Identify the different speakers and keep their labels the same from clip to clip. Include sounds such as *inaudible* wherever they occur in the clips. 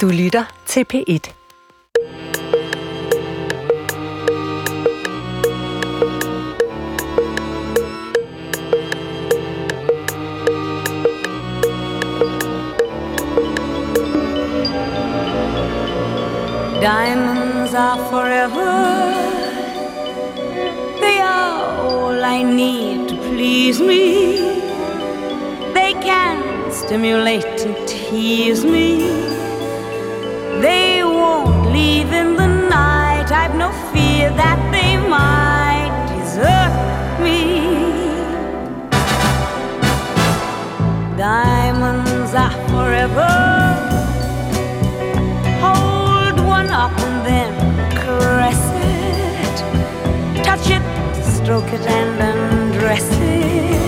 Speaker 1: Du lytter til P1.
Speaker 2: Diamonds are forever. They are all I need to please me. They can stimulate and tease me. Leave in the night. I've no fear that they might desert me. Diamonds are forever. Hold one up and then caress it. Touch it, stroke it, and undress it.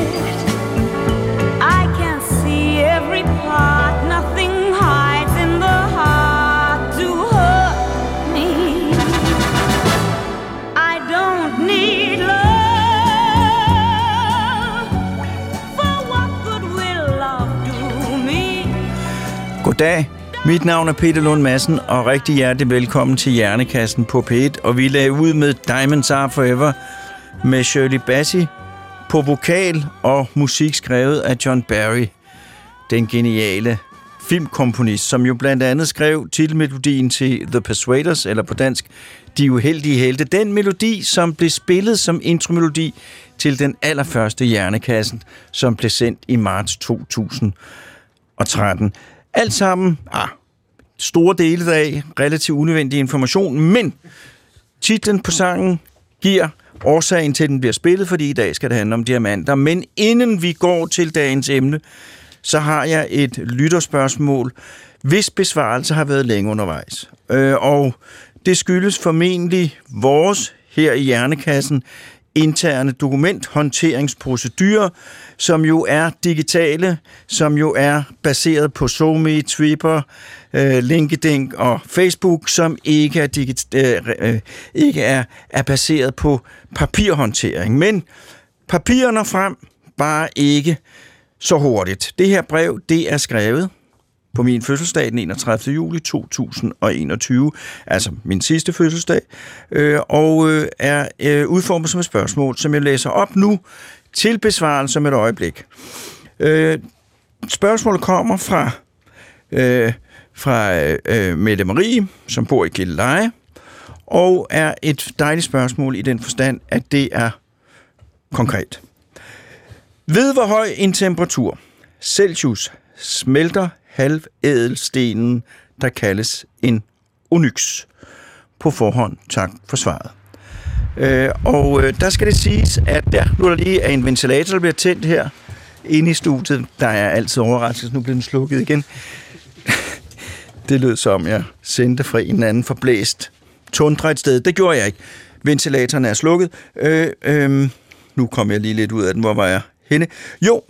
Speaker 3: Goddag. Mit navn er Peter Lund Madsen, og rigtig hjertelig velkommen til Hjernekassen på P1. Og vi lagde ud med Diamonds Are Forever med Shirley Bassey på vokal og musik skrevet af John Barry, den geniale filmkomponist, som jo blandt andet skrev titelmelodien til The Persuaders, eller på dansk, De Uheldige Helte. Den melodi, som blev spillet som intromelodi til den allerførste Hjernekassen, som blev sendt i marts 2013. Alt sammen, ah, store dele af relativt unødvendig information, men titlen på sangen giver årsagen til, at den bliver spillet, fordi i dag skal det handle om diamanter. Men inden vi går til dagens emne, så har jeg et lytterspørgsmål, hvis besvarelse har været længe undervejs. Øh, og det skyldes formentlig vores her i Hjernekassen interne dokumenthåndteringsprocedurer, som jo er digitale, som jo er baseret på SoMe, Twitter, øh, LinkedIn og Facebook, som ikke er, digit- øh, øh ikke er, er baseret på papirhåndtering. Men papirerne frem, bare ikke så hurtigt. Det her brev, det er skrevet på min fødselsdag den 31. juli 2021, altså min sidste fødselsdag, øh, og øh, er øh, udformet som et spørgsmål, som jeg læser op nu til besvarelse med et øjeblik. Øh, spørgsmålet kommer fra, øh, fra øh, Mette Marie, som bor i Gilleleje, og er et dejligt spørgsmål i den forstand, at det er konkret. Ved hvor høj en temperatur Celsius smelter halvædelstenen, der kaldes en onyx. På forhånd, tak for svaret. Øh, og øh, der skal det siges, at ja, nu er der lige en ventilator, der bliver tændt her inde i studiet. Der er altid overraskelse, nu bliver den slukket igen. *laughs* det lød som, jeg sendte fra en eller anden forblæst tundra et sted. Det gjorde jeg ikke. Ventilatoren er slukket. Øh, øh, nu kom jeg lige lidt ud af den. Hvor var jeg henne? Jo,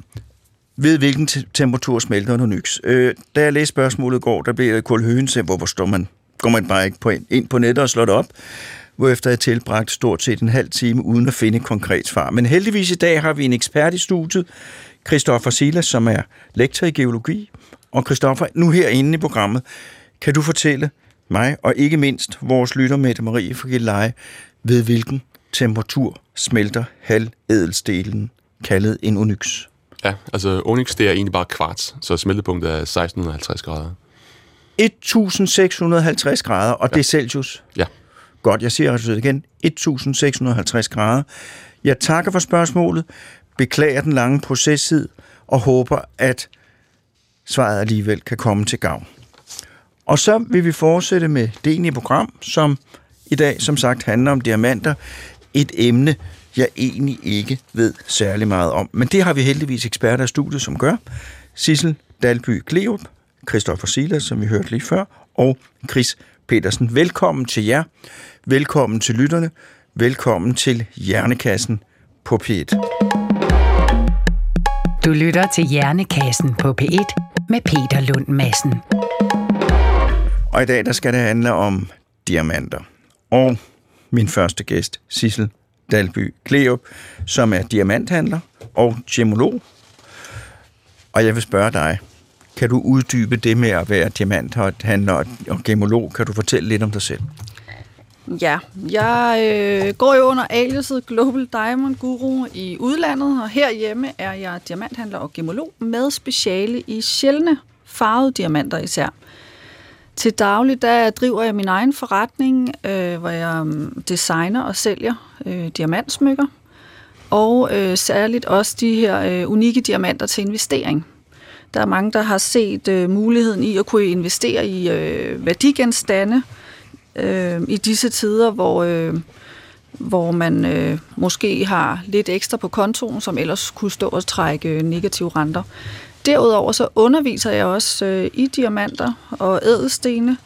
Speaker 3: ved hvilken temperatur smelter en onyx. Øh, da jeg læste spørgsmålet i går, der blev jeg kul til, hvorfor står man, går man bare ikke på ind, ind på nettet og slår det op, hvorefter jeg tilbragt stort set en halv time uden at finde et konkret svar. Men heldigvis i dag har vi en ekspert i studiet, Christoffer Silas, som er lektor i geologi. Og Christoffer, nu herinde i programmet, kan du fortælle mig, og ikke mindst vores lytter Mette Marie fra Gilleleje, ved hvilken temperatur smelter halvædelstenen, kaldet en onyx?
Speaker 4: Ja, altså onyx, det er egentlig bare kvarts, så smeltepunktet er 1650 grader.
Speaker 3: 1650 grader, og ja. det er Celsius.
Speaker 4: Ja.
Speaker 3: Godt, jeg siger resultatet igen. 1650 grader. Jeg takker for spørgsmålet, beklager den lange procestid, og håber, at svaret alligevel kan komme til gavn. Og så vil vi fortsætte med det egentlige program, som i dag som sagt handler om diamanter. Et emne, jeg egentlig ikke ved særlig meget om. Men det har vi heldigvis eksperter i studiet, som gør. Sissel Dalby Kleop, Christoffer Silas, som vi hørte lige før, og Chris Petersen. Velkommen til jer. Velkommen til lytterne. Velkommen til Hjernekassen på P1.
Speaker 1: Du lytter til Hjernekassen på P1 med Peter Lund Madsen.
Speaker 3: Og i dag der skal det handle om diamanter. Og min første gæst, Sissel Dalby Kleop, som er diamanthandler og gemolog. Og jeg vil spørge dig, Kan du uddybe det med at være diamanthandler og gemolog? Kan du fortælle lidt om dig selv?
Speaker 5: Ja, jeg øh, går jo under aliaset Global Diamond Guru i udlandet, og herhjemme er jeg diamanthandler og gemolog med speciale i sjældne farvede diamanter især. Til daglig der driver jeg min egen forretning, øh, hvor jeg um, designer og sælger øh, diamantsmykker, og øh, særligt også de her øh, unikke diamanter til investering. Der er mange, der har set øh, muligheden i at kunne investere i øh, værdigenstande øh, i disse tider, hvor, øh, hvor man øh, måske har lidt ekstra på kontoen, som ellers kunne stå og trække øh, negative renter. Derudover så underviser jeg også øh, i diamanter og ædelstene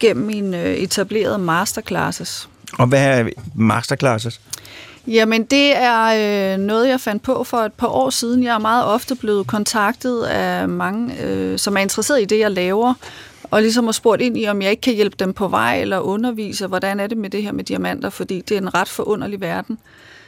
Speaker 5: gennem mine øh, etablerede masterclasses.
Speaker 3: Og hvad er masterclasses?
Speaker 5: Jamen, det er øh, noget, jeg fandt på for et par år siden. Jeg er meget ofte blevet kontaktet af mange, øh, som er interesseret i det, jeg laver, og ligesom har spurgt ind i, om jeg ikke kan hjælpe dem på vej eller undervise, hvordan er det med det her med diamanter, fordi det er en ret forunderlig verden.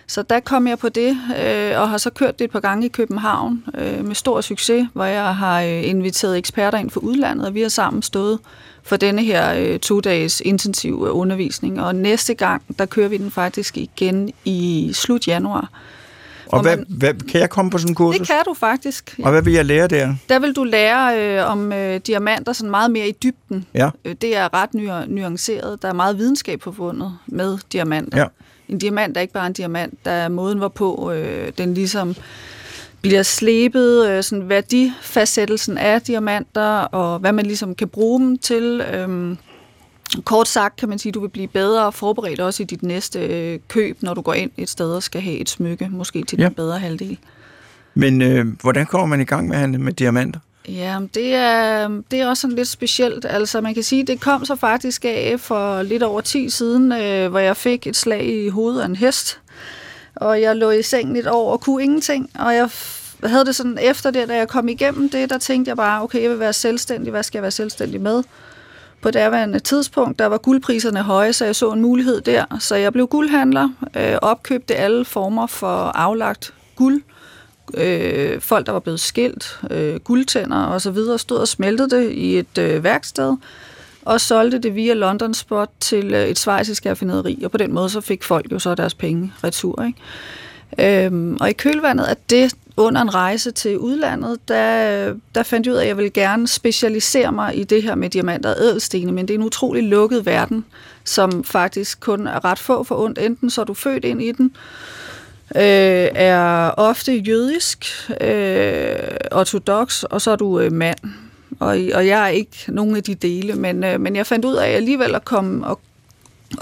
Speaker 5: Så der kom jeg på det, øh, og har så kørt det et par gange i København øh, med stor succes, hvor jeg har øh, inviteret eksperter ind fra udlandet, og vi har sammen stået for denne her øh, to-dages intensiv øh, undervisning. Og næste gang, der kører vi den faktisk igen i slut januar.
Speaker 3: Og hvad, man, hvad, kan jeg komme på sådan en kursus?
Speaker 5: Det kan du faktisk.
Speaker 3: Ja. Og hvad vil jeg lære der?
Speaker 5: Der vil du lære øh, om øh, diamanter sådan meget mere i dybden.
Speaker 3: Ja.
Speaker 5: Øh, det er ret nu- nuanceret. Der er meget videnskab forbundet med diamanter.
Speaker 3: Ja.
Speaker 5: En diamant er ikke bare en diamant. Der er måden, hvorpå øh, den ligesom bliver slebet, øh, sådan værdifastsættelsen af diamanter, og hvad man ligesom kan bruge dem til. Øh, Kort sagt kan man sige, at du vil blive bedre forberedt også i dit næste øh, køb, når du går ind et sted og skal have et smykke, måske til
Speaker 3: Ja.
Speaker 5: din bedre halvdel.
Speaker 3: Men øh, hvordan kommer man i gang med at handle med diamanter?
Speaker 5: Ja, det er, det er også sådan lidt specielt. Altså man kan sige, det kom så faktisk af for lidt over 10 siden, øh, hvor jeg fik et slag i hovedet af en hest. Og jeg lå i sengen et år og kunne ingenting. Og jeg havde det sådan efter det, da jeg kom igennem det, der tænkte jeg bare, okay, jeg vil være selvstændig. Hvad skal jeg være selvstændig med? På daværende tidspunkt, der var guldpriserne høje, så jeg så en mulighed der. Så jeg blev guldhandler, øh, opkøbte alle former for aflagt guld, øh, øh, folk, der var blevet skilt, øh, guldtænder og så videre, stod og smeltede det i et øh, værksted, og solgte det via London Spot til øh, et svejsisk raffinaderi, og på den måde så fik folk jo så deres penge retur. Ikke? Øhm, og i kølvandet af det, under en rejse til udlandet, der, der fandt jeg ud af, at jeg ville gerne specialisere mig i det her med diamanter og ædelstene, men det er en utrolig lukket verden, som faktisk kun er ret få for ondt. Enten så er du født ind i den, øh, er ofte jødisk, øh, ortodox, og så er du øh, mand. Og, og jeg er ikke nogen af de dele, men, øh, men jeg fandt ud af alligevel at komme, og,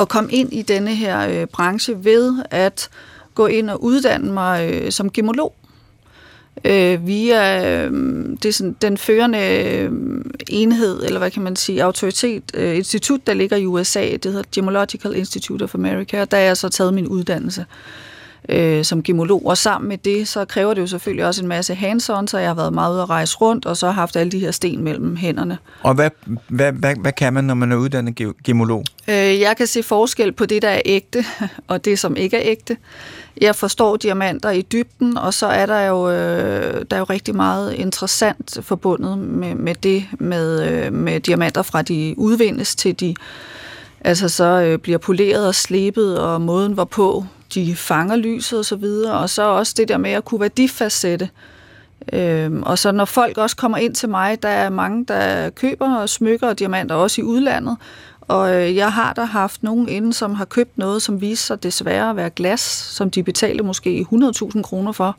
Speaker 5: at komme ind i denne her øh, branche ved at gå ind og uddanne mig øh, som gemolog. Øh, via øh, det er sådan, den førende øh, enhed, eller hvad kan man sige, autoritet, øh, institut, der ligger i USA, det hedder Gemological Institute of America, og der er jeg så taget min uddannelse øh, som gemolog, og sammen med det, så kræver det jo selvfølgelig også en masse hands-on, så jeg har været meget ude at rejse rundt, og så har haft alle de her sten mellem hænderne.
Speaker 3: Og hvad, hvad, hvad, hvad kan man, når man er uddannet ge- gemolog?
Speaker 5: Øh, jeg kan se forskel på det, der er ægte, *laughs* og det, som ikke er ægte. Jeg forstår diamanter i dybden, og så er der jo, øh, der er jo rigtig meget interessant forbundet med, med det, med, øh, med diamanter fra de udvindes til de altså så øh, bliver poleret og slebet, og måden hvorpå de fanger lyset og så videre, og så også det der med at kunne værdifastsætte. Øhm, og så når folk også kommer ind til mig, der er mange, der køber og smykker og diamanter, også i udlandet, og øh, jeg har der haft nogen inden, som har købt noget, som viser sig desværre at være glas, som de betalte måske 100.000 kroner for.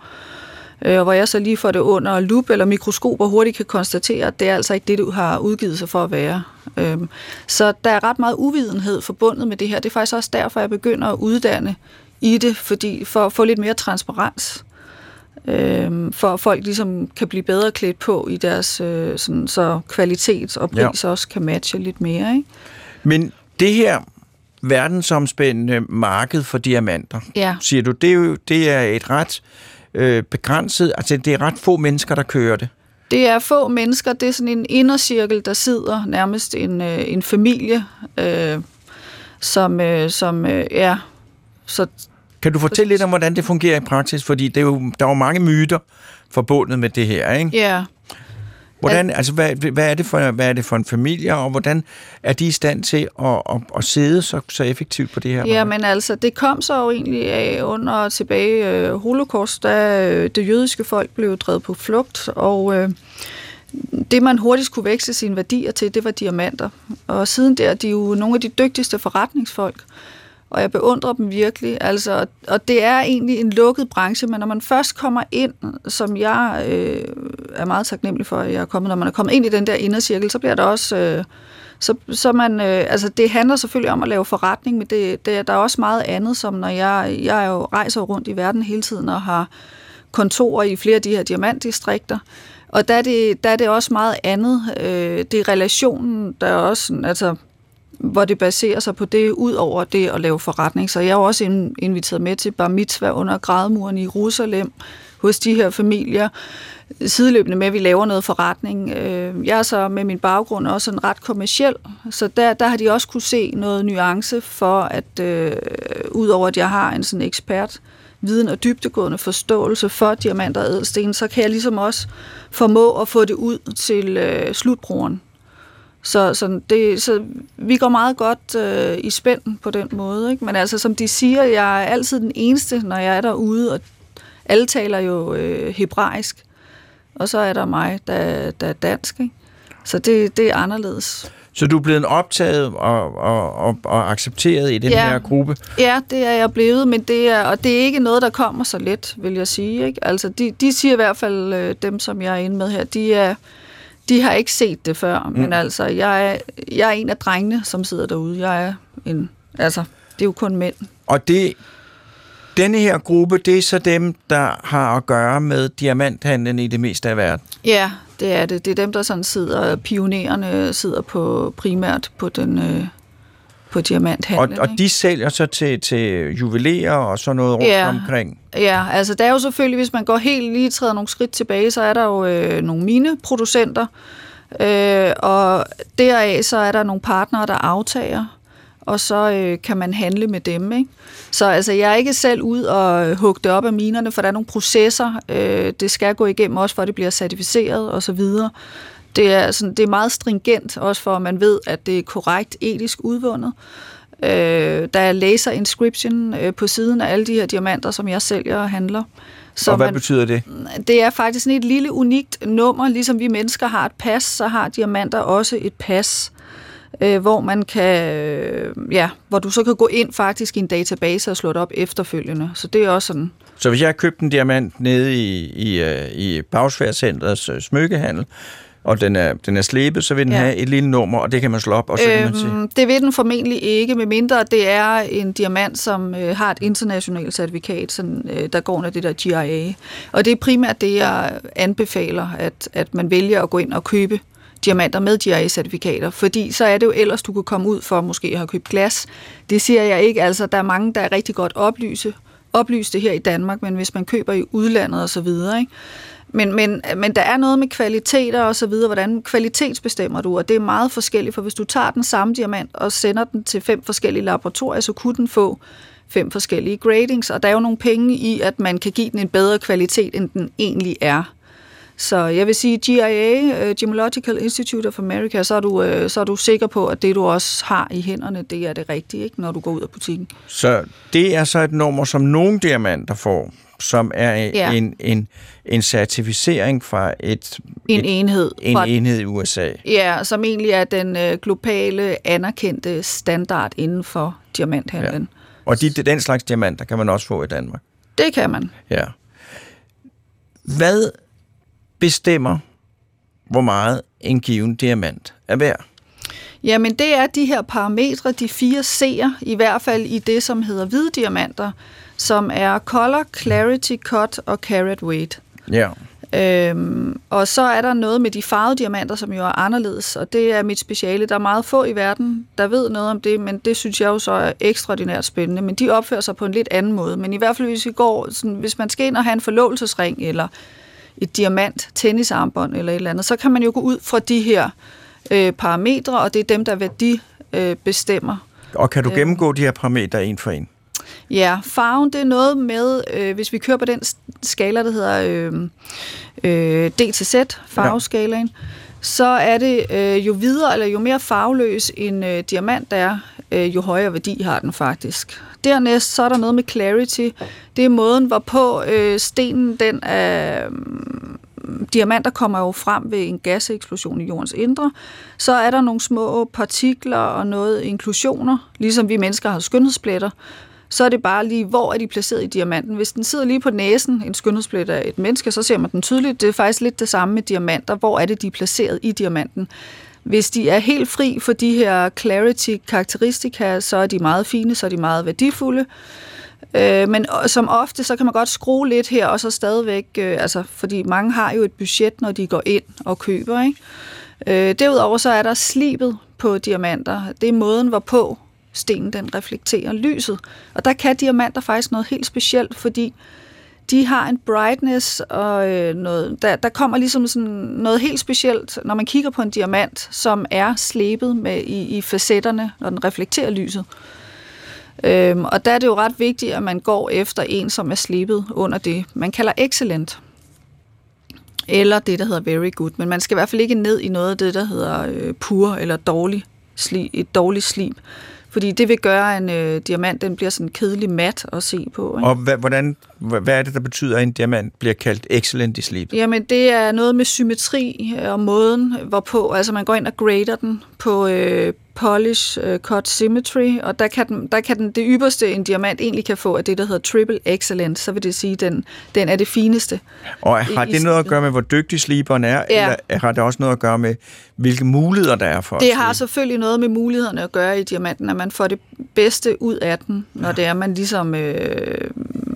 Speaker 5: Øh, hvor jeg så lige får det under lup eller mikroskop og hurtigt kan konstatere, at det er altså ikke det, du har udgivet sig for at være. Øhm, så der er ret meget uvidenhed forbundet med det her. Det er faktisk også derfor, jeg begynder at uddanne i det, fordi for at få lidt mere transparens. Øhm, for at folk ligesom kan blive bedre klædt på i deres, øh, sådan, så kvalitet og pris ja. også kan matche lidt mere. Ikke?
Speaker 3: Men det her verdensomspændende marked for diamanter,
Speaker 5: Ja.
Speaker 3: siger du, det er jo det er et ret øh, begrænset, altså det er ret få mennesker, der kører det.
Speaker 5: Det er få mennesker, det er sådan en indercirkel, der sidder nærmest en, øh, en familie, øh, som, øh, som øh, ja, så
Speaker 3: Kan du fortælle lidt om, hvordan det fungerer i praksis? Fordi det er jo, der er jo mange myter forbundet med det her, ikke?
Speaker 5: ja,
Speaker 3: Hvordan, altså, hvad, hvad, er det for, hvad er det for en familie, og hvordan er de i stand til at, at, at sidde så, så effektivt på det her?
Speaker 5: Ja, men altså, det kom så jo egentlig af under tilbage øh, holocaust, da øh, det jødiske folk blev drevet på flugt, og øh, det man hurtigt kunne vækse sine værdier til, det var diamanter. Og siden der, de er jo nogle af de dygtigste forretningsfolk, og jeg beundrer dem virkelig. Altså, og det er egentlig en lukket branche, men når man først kommer ind, som jeg øh, er meget taknemmelig for, at jeg er kommet, når man er kommet ind i den der indercirkel, så bliver der også... Øh, så, så man, øh, altså det handler selvfølgelig om at lave forretning, men det, det, der er også meget andet, som når jeg, jeg jo rejser rundt i verden hele tiden og har kontorer i flere af de her diamantdistrikter, og der er det, der er det også meget andet. Øh, det er relationen, der er også, altså hvor det baserer sig på det, ud over det at lave forretning. Så jeg er også inviteret med til bar mitzvah under grædmuren i Jerusalem hos de her familier, sideløbende med, at vi laver noget forretning. Øh, jeg er så med min baggrund også en ret kommersiel, så der, der har de også kunne se noget nuance for, at øh, udover at jeg har en sådan ekspert viden og dybtegående forståelse for diamanter og ædelsten, så kan jeg ligesom også formå at få det ud til øh, slutbrugeren. Så, så, det, så vi går meget godt øh, i spænd på den måde. Ikke? Men altså, som de siger, jeg er altid den eneste, når jeg er derude, og alle taler jo øh, hebraisk. Og så er der mig, der, der er dansk. Ikke? Så det, det er anderledes.
Speaker 3: Så du er blevet optaget og, og, og, og accepteret i den
Speaker 5: Ja.
Speaker 3: her gruppe?
Speaker 5: Ja, det er jeg blevet, men det er, og det er ikke noget, der kommer så let, vil jeg sige. Ikke? Altså, de, de siger i hvert fald, øh, dem som jeg er inde med her, de, er, de har ikke set det før, mm. men altså, jeg er, jeg er en af drengene, som sidder derude. Jeg er en, altså, det er jo kun mænd.
Speaker 3: Og det, denne her gruppe, det er så dem, der har at gøre med diamanthandlen i det meste af verden.
Speaker 5: Ja, det er det. Det er dem, der sådan sidder, pionererne sidder på primært på den øh, på
Speaker 3: Og,
Speaker 5: diamanthandlen.
Speaker 3: og
Speaker 5: ikke?
Speaker 3: de sælger så til, til juveléer og sådan noget rundt
Speaker 5: Ja.
Speaker 3: omkring.
Speaker 5: Ja, altså der er jo selvfølgelig, hvis man går helt lige træder nogle skridt tilbage, så er der jo øh, nogle mineproducenter, øh, og deraf så er der nogle partnere, der aftager, og så øh, kan man handle med dem. Ikke? Så altså, jeg er ikke selv ud og hugge det op af minerne, for der er nogle processer, øh, det skal gå igennem også, for at det bliver certificeret osv. Det er, sådan, det er meget stringent, også for at man ved, at det er korrekt etisk udvundet. Øh, der er laser inscription øh, på siden af alle de her diamanter, som jeg sælger og handler. Så
Speaker 3: og hvad
Speaker 5: man,
Speaker 3: betyder det?
Speaker 5: det er faktisk sådan et lille unikt nummer, ligesom vi mennesker har et pas, så har diamanter også et pas, øh, hvor man kan, øh, ja, hvor du så kan gå ind faktisk i en database og slå det op efterfølgende. Så det er også sådan,
Speaker 3: Så hvis jeg har købt en diamant nede i, i, øh, i Bagsværdscentrets øh, smykkehandel, og den er, den er slebet, så vil den
Speaker 5: Ja.
Speaker 3: have et lille nummer, og det kan man slå op, og så kan man se.
Speaker 5: Øhm, det vil den formentlig ikke, medmindre det er en diamant, som øh, har et internationalt certifikat, sådan, øh, der går under det der GIA. Og det er primært det, jeg anbefaler, at, at man vælger at gå ind og købe diamanter med GIA-certifikater, fordi så er det jo ellers, du kan komme ud for måske at have købt glas. Det siger jeg ikke, altså der er mange, der er rigtig godt oplyse, oplyste her i Danmark, men hvis man køber i udlandet og så videre, ikke? Men, men, men der er noget med kvaliteter og så videre, hvordan kvalitetsbestemmer du, og det er meget forskelligt, for hvis du tager den samme diamant og sender den til fem forskellige laboratorier, så kunne den få fem forskellige gradings, og der er jo nogle penge i, at man kan give den en bedre kvalitet, end den egentlig er. Så jeg vil sige, GIA, øh, Gemological Institute of America, så er, du, øh, så er du sikker på, at det, du også har i hænderne, det er det rigtige, ikke, når du går ud af butikken.
Speaker 3: Så det er så et nummer, som nogle diamanter får, som er
Speaker 5: Ja.
Speaker 3: ja. en, en, en certificering fra et,
Speaker 5: En
Speaker 3: et,
Speaker 5: enhed.
Speaker 3: en
Speaker 5: fra-
Speaker 3: enhed i USA.
Speaker 5: Ja, som egentlig er den øh, globale anerkendte standard inden for diamanthandlen.
Speaker 3: Og de, den slags diamanter kan man også få i Danmark.
Speaker 5: Ja. Det kan man.
Speaker 3: Ja. Hvad bestemmer, hvor meget en given diamant er værd?
Speaker 5: Jamen, det er de her parametre, de fire C'er, i hvert fald i det, som hedder hvide diamanter, som er color, clarity, cut og carat weight.
Speaker 3: Ja.
Speaker 5: Øhm, og så er der noget med de farvede diamanter, som jo er anderledes, og det er mit speciale. Der er meget få i verden, der ved noget om det, men det synes jeg jo så er ekstraordinært spændende. Men de opfører sig på en lidt anden måde. Men i hvert fald, hvis vi går, sådan, hvis man skal ind og have en forlovelsesring, eller et diamant tennisarmbånd, eller et eller andet, så kan man jo gå ud fra de her øh, parametre, og det er dem, der værdi øh, bestemmer.
Speaker 3: Og kan du
Speaker 5: Øhm.
Speaker 3: gennemgå de her parametre en for en?
Speaker 5: Ja, farven det er noget med, øh, hvis vi kører på den skala, der hedder øh, øh, D til Z, farveskalaen, ja. så er det øh, jo videre eller jo mere farveløs en øh, diamant er, øh, jo højere værdi har den faktisk. Dernæst så er der noget med clarity. Det er måden, hvorpå øh, stenen den er... diamanter kommer jo frem ved en gaseksplosion i jordens indre, så er der nogle små partikler og noget inklusioner, ligesom vi mennesker har skønhedspletter, så er det bare lige, hvor er de placeret i diamanten. Hvis den sidder lige på næsen, en skønhedsplet af et menneske, så ser man den tydeligt. Det er faktisk lidt det samme med diamanter. Hvor er det, de er placeret i diamanten? Hvis de er helt fri for de her clarity-karakteristika, så er de meget fine, så er de meget værdifulde. Øh, men som ofte, så kan man godt skrue lidt her, og så stadigvæk, øh, altså, fordi mange har jo et budget, når de går ind og køber. Ikke? Øh, derudover så er der slibet på diamanter. Det er måden, hvorpå stenen den reflekterer lyset. Og der kan diamanter faktisk noget helt specielt, fordi de har en brightness, og øh, noget, der, der kommer ligesom sådan noget helt specielt, når man kigger på en diamant, som er slebet med i, i facetterne, når den reflekterer lyset. Øhm, og der er det jo ret vigtigt, at man går efter en, som er slebet under det, man kalder excellent. Eller det, der hedder very good. Men man skal i hvert fald ikke ned i noget af det, der hedder øh, pur eller dårlig sli, et dårligt slib. Fordi det vil gøre, at en øh, diamant den bliver sådan kedelig mat at se på. Ikke?
Speaker 3: Og hvad, hvordan, hvad er det, der betyder, at en diamant bliver kaldt excellent i slib?
Speaker 5: Jamen, det er noget med symmetri øh, og måden, hvorpå altså man går ind og grader den på øh, polish øh, cut symmetry, og der kan, den, der kan den, det ypperste, en diamant egentlig kan få, er det, der hedder triple excellent, så vil det sige, at den, den er det fineste.
Speaker 3: Og har det noget at gøre med, hvor dygtig sliberen er,
Speaker 5: Ja.
Speaker 3: eller har det også noget at gøre med, hvilke muligheder der er for
Speaker 5: Det har selvfølgelig noget med mulighederne at gøre i diamanten, at man får det bedste ud af den, når det er, man ligesom, øh,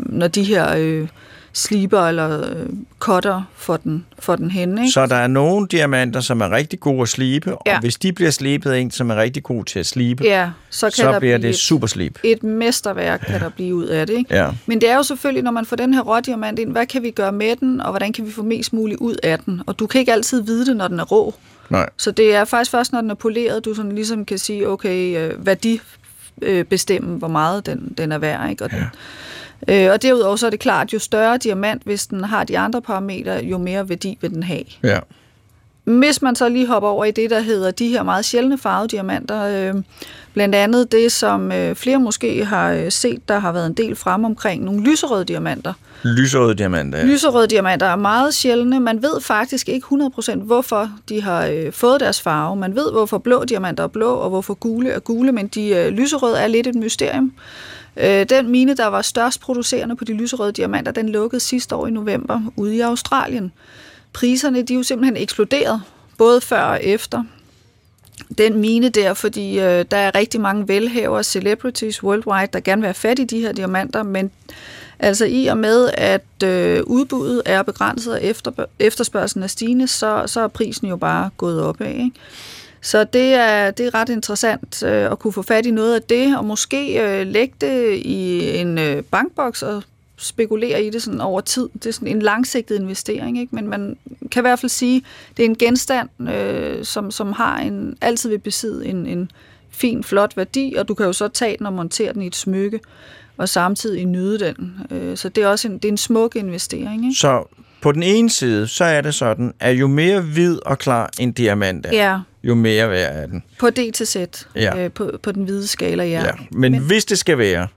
Speaker 5: når de her øh, sliber eller øh, cutter får den, får den hen. Ikke?
Speaker 3: Så der er nogle diamanter, som er rigtig gode at slibe,
Speaker 5: Ja.
Speaker 3: og hvis de bliver slibet af en, som er rigtig god til at slibe,
Speaker 5: Ja, så kan
Speaker 3: så
Speaker 5: der
Speaker 3: bliver
Speaker 5: blive
Speaker 3: det
Speaker 5: et-
Speaker 3: super slib.
Speaker 5: et mesterværk kan der blive ud af det. Ikke?
Speaker 3: Ja.
Speaker 5: Men det er jo selvfølgelig, når man får den her rådiamant ind, hvad kan vi gøre med den, og hvordan kan vi få mest muligt ud af den? Og du kan ikke altid vide det, når den er rå.
Speaker 3: Nej.
Speaker 5: Så det er faktisk først, når den er poleret, du sådan ligesom kan sige, okay, øh, værdi øh, bestemme, hvor meget den, den er værd. Ikke? Og, den, øh, og derudover så er det klart, jo større diamant, hvis den har de andre parametre, jo mere værdi vil den have.
Speaker 3: Ja.
Speaker 5: Hvis man så lige hopper over i det, der hedder de her meget sjældne farvediamanter, øh, blandt andet det, som øh, flere måske har øh, set, der har været en del frem omkring nogle lyserøde diamanter.
Speaker 3: Lyserøde diamanter.
Speaker 5: Ja. Lyserøde diamanter er meget sjældne. Man ved faktisk ikke 100% hvorfor de har øh, fået deres farve. Man ved, hvorfor blå diamanter er blå, og hvorfor gule er gule, men de øh, lyserøde er lidt et mysterium. Øh, den mine, der var størst producerende på de lyserøde diamanter, den lukkede sidste år i november ude i Australien. Priserne de er jo simpelthen eksploderet, både før og efter den mine der, fordi øh, der er rigtig mange velhavere, celebrities worldwide, der gerne vil have fat i de her diamanter, men altså i og med, at øh, udbuddet er begrænset og efter, efterspørgselen er stigende, så, så er prisen jo bare gået opad. Ikke? Så det er, det er ret interessant øh, at kunne få fat i noget af det, og måske øh, lægge det i en øh, bankboks og spekulere i det sådan over tid. Det er sådan en langsigtet investering, ikke? men man kan i hvert fald sige, det er en genstand, øh, som, som har en altid vil besidde en, en fin, flot værdi, og du kan jo så tage den og montere den i et smykke, og samtidig nyde den. Øh, så det er også en, det er en smuk investering. Ikke?
Speaker 3: Så på den ene side, så er det sådan, at jo mere hvid og klar en diamant er,
Speaker 5: Ja,
Speaker 3: jo mere værd er den.
Speaker 5: på D til Z,
Speaker 3: Ja.
Speaker 5: øh, på, på den hvide skala, ja.
Speaker 3: Ja. Men, Men hvis det skal være,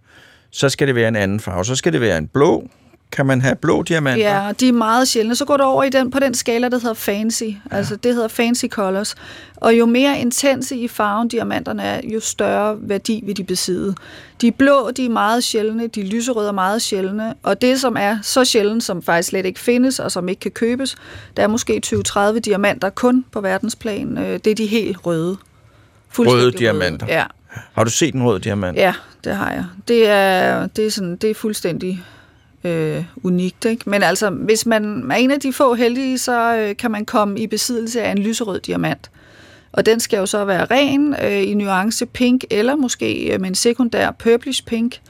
Speaker 3: så skal det være en anden farve. Så skal det være en blå. Kan man have blå diamanter?
Speaker 5: Ja, de er meget sjældne. Så går du over i den, på den skala, der hedder fancy. Ja. Altså, det hedder fancy colors. Og jo mere intense i farven diamanterne er, jo større værdi vil de besidde. De blå, de er meget sjældne. De lyserøde er meget sjældne. Og det, som er så sjældent, som faktisk slet ikke findes, og som ikke kan købes, der er måske 20-30 diamanter kun på verdensplan. Øh, Det er de helt røde.
Speaker 3: Røde diamanter.
Speaker 5: Ja,
Speaker 3: Har du set en rød diamant?
Speaker 5: Ja, det har jeg. Det er, det er, sådan, det er fuldstændig øh, unikt. Ikke? Men altså, hvis man er en af de få heldige, så øh, kan man komme i besiddelse af en lyserød diamant. Og den skal jo så være ren øh, i nuance pink, eller måske øh, med en sekundær purplish pink.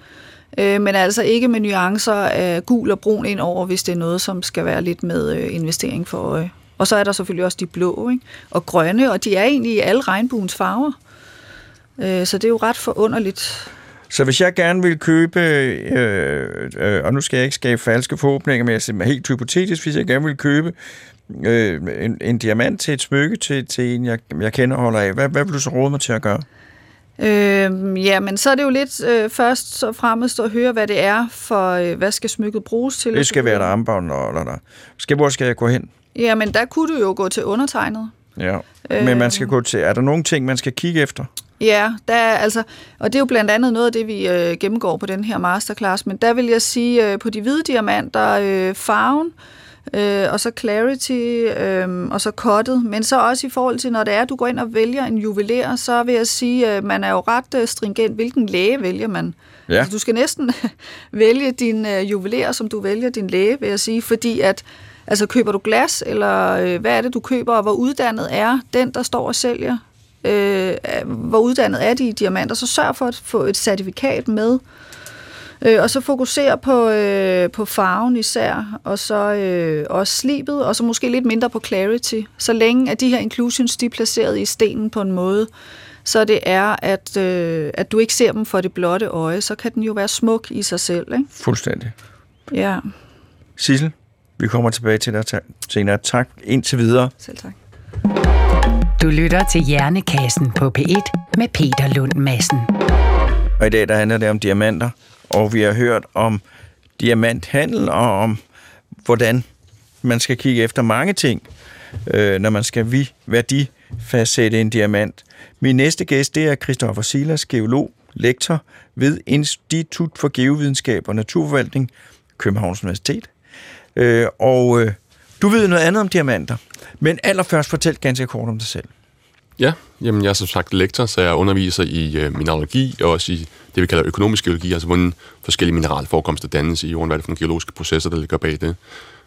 Speaker 5: Øh, men altså ikke med nuancer af gul og brun ind over, hvis det er noget, som skal være lidt med øh, investering for øje. Og så er der selvfølgelig også de blå ikke? og grønne, og de er egentlig i alle regnbuens farver. Øh, så det er jo ret forunderligt.
Speaker 3: Så hvis jeg gerne vil købe, øh, øh, og nu skal jeg ikke skabe falske forhåbninger, men jeg er helt hypotetisk, hvis jeg gerne vil købe øh, en, en diamant til et smykke til, til en, jeg, jeg kender og holder af, hvad, hvad vil du så råde mig til at gøre?
Speaker 5: Øh, ja, men så er det jo lidt øh, først og fremmest at høre, hvad det er for, øh, hvad skal smykket bruges til?
Speaker 3: Det skal være et armbånd, eller der. Skal, hvor skal jeg gå hen?
Speaker 5: Ja, men der kunne du jo gå til undertegnet.
Speaker 3: Ja, men man skal gå til, er der nogle ting, man skal kigge efter?
Speaker 5: Ja, der er, altså, og det er jo blandt andet noget af det, vi øh, gennemgår på den her masterclass, men der vil jeg sige, øh, på de hvide diamanter, øh, farven, øh, og så clarity, øh, og så cuttet, men så også i forhold til, når det er, du går ind og vælger en juveler, så vil jeg sige, øh, man er jo ret øh, stringent, hvilken læge vælger man?
Speaker 3: Ja.
Speaker 5: Altså, du skal næsten *laughs* vælge din øh, juveler, som du vælger din læge, vil jeg sige, fordi at Altså køber du glas, eller øh, hvad er det, du køber, og hvor uddannet er den, der står og sælger? Øh, hvor uddannet er de i diamanter? Så sørg for at få et certifikat med. Øh, og så fokusere på, øh, på farven især, og så øh, også slibet, og så måske lidt mindre på clarity. Så længe at de her inclusions, de er placeret i stenen på en måde, så det er, at, øh, at du ikke ser dem for det blotte øje, så kan den jo være smuk i sig selv. Ikke?
Speaker 3: Fuldstændig.
Speaker 5: Ja,
Speaker 3: Sissel, vi kommer tilbage til dig senere. Tak indtil videre.
Speaker 5: selv tak.
Speaker 1: Du lytter til Hjernekassen på P1 med Peter Lund Madsen.
Speaker 3: Og i dag der handler det om diamanter, og vi har hørt om diamanthandel og om, hvordan man skal kigge efter mange ting, øh, når man skal vi værdifastsætte en diamant. Min næste gæst, det er Christoffer Silas, geolog, lektor ved Institut for Geovidenskab og Naturforvaltning, Københavns Universitet. Øh, og øh, du ved noget andet om diamanter, men allerførst fortæl ganske kort om dig selv.
Speaker 4: Ja, jamen jeg er som sagt lektor, så jeg underviser i øh, mineralogi og også i det, vi kalder økonomisk geologi, altså hvordan forskellige mineralforekomster dannes i jorden, hvad er det for nogle geologiske processer, der ligger bag det.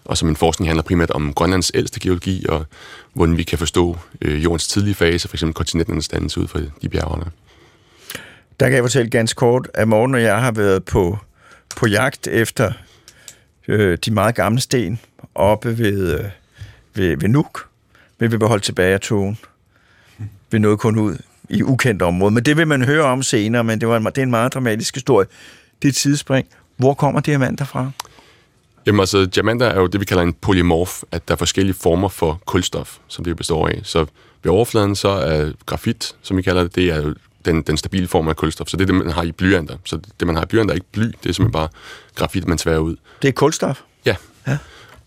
Speaker 4: Og så min forskning handler primært om Grønlands ældste geologi, og hvordan vi kan forstå øh, jordens tidlige fase, f.eks. kontinenternes dannelse ud fra de bjergerne.
Speaker 3: Der kan jeg fortælle ganske kort, at Morten og jeg har været på, på jagt efter øh, de meget gamle sten oppe ved, øh, ved, ved Nuuk, men vi blev holdt tilbage af togen. Vi nåede kun ud i ukendt område, men det vil man høre om senere, men det, var en, det er en meget dramatisk historie. Det er et tidsspring. Hvor kommer diamanter fra?
Speaker 4: Jamen altså, diamanter er jo det, vi kalder en polymorf, at der er forskellige former for kulstof, som det består af. Så ved overfladen, så er grafit, som vi kalder det, det er jo den, den stabile form af kulstof. Så det er det, man har i blyanter. Så det, man har i blyanter, er ikke bly, det er simpelthen bare grafit, man tværer ud.
Speaker 3: Det er kulstof.
Speaker 4: Ja.
Speaker 3: Ja.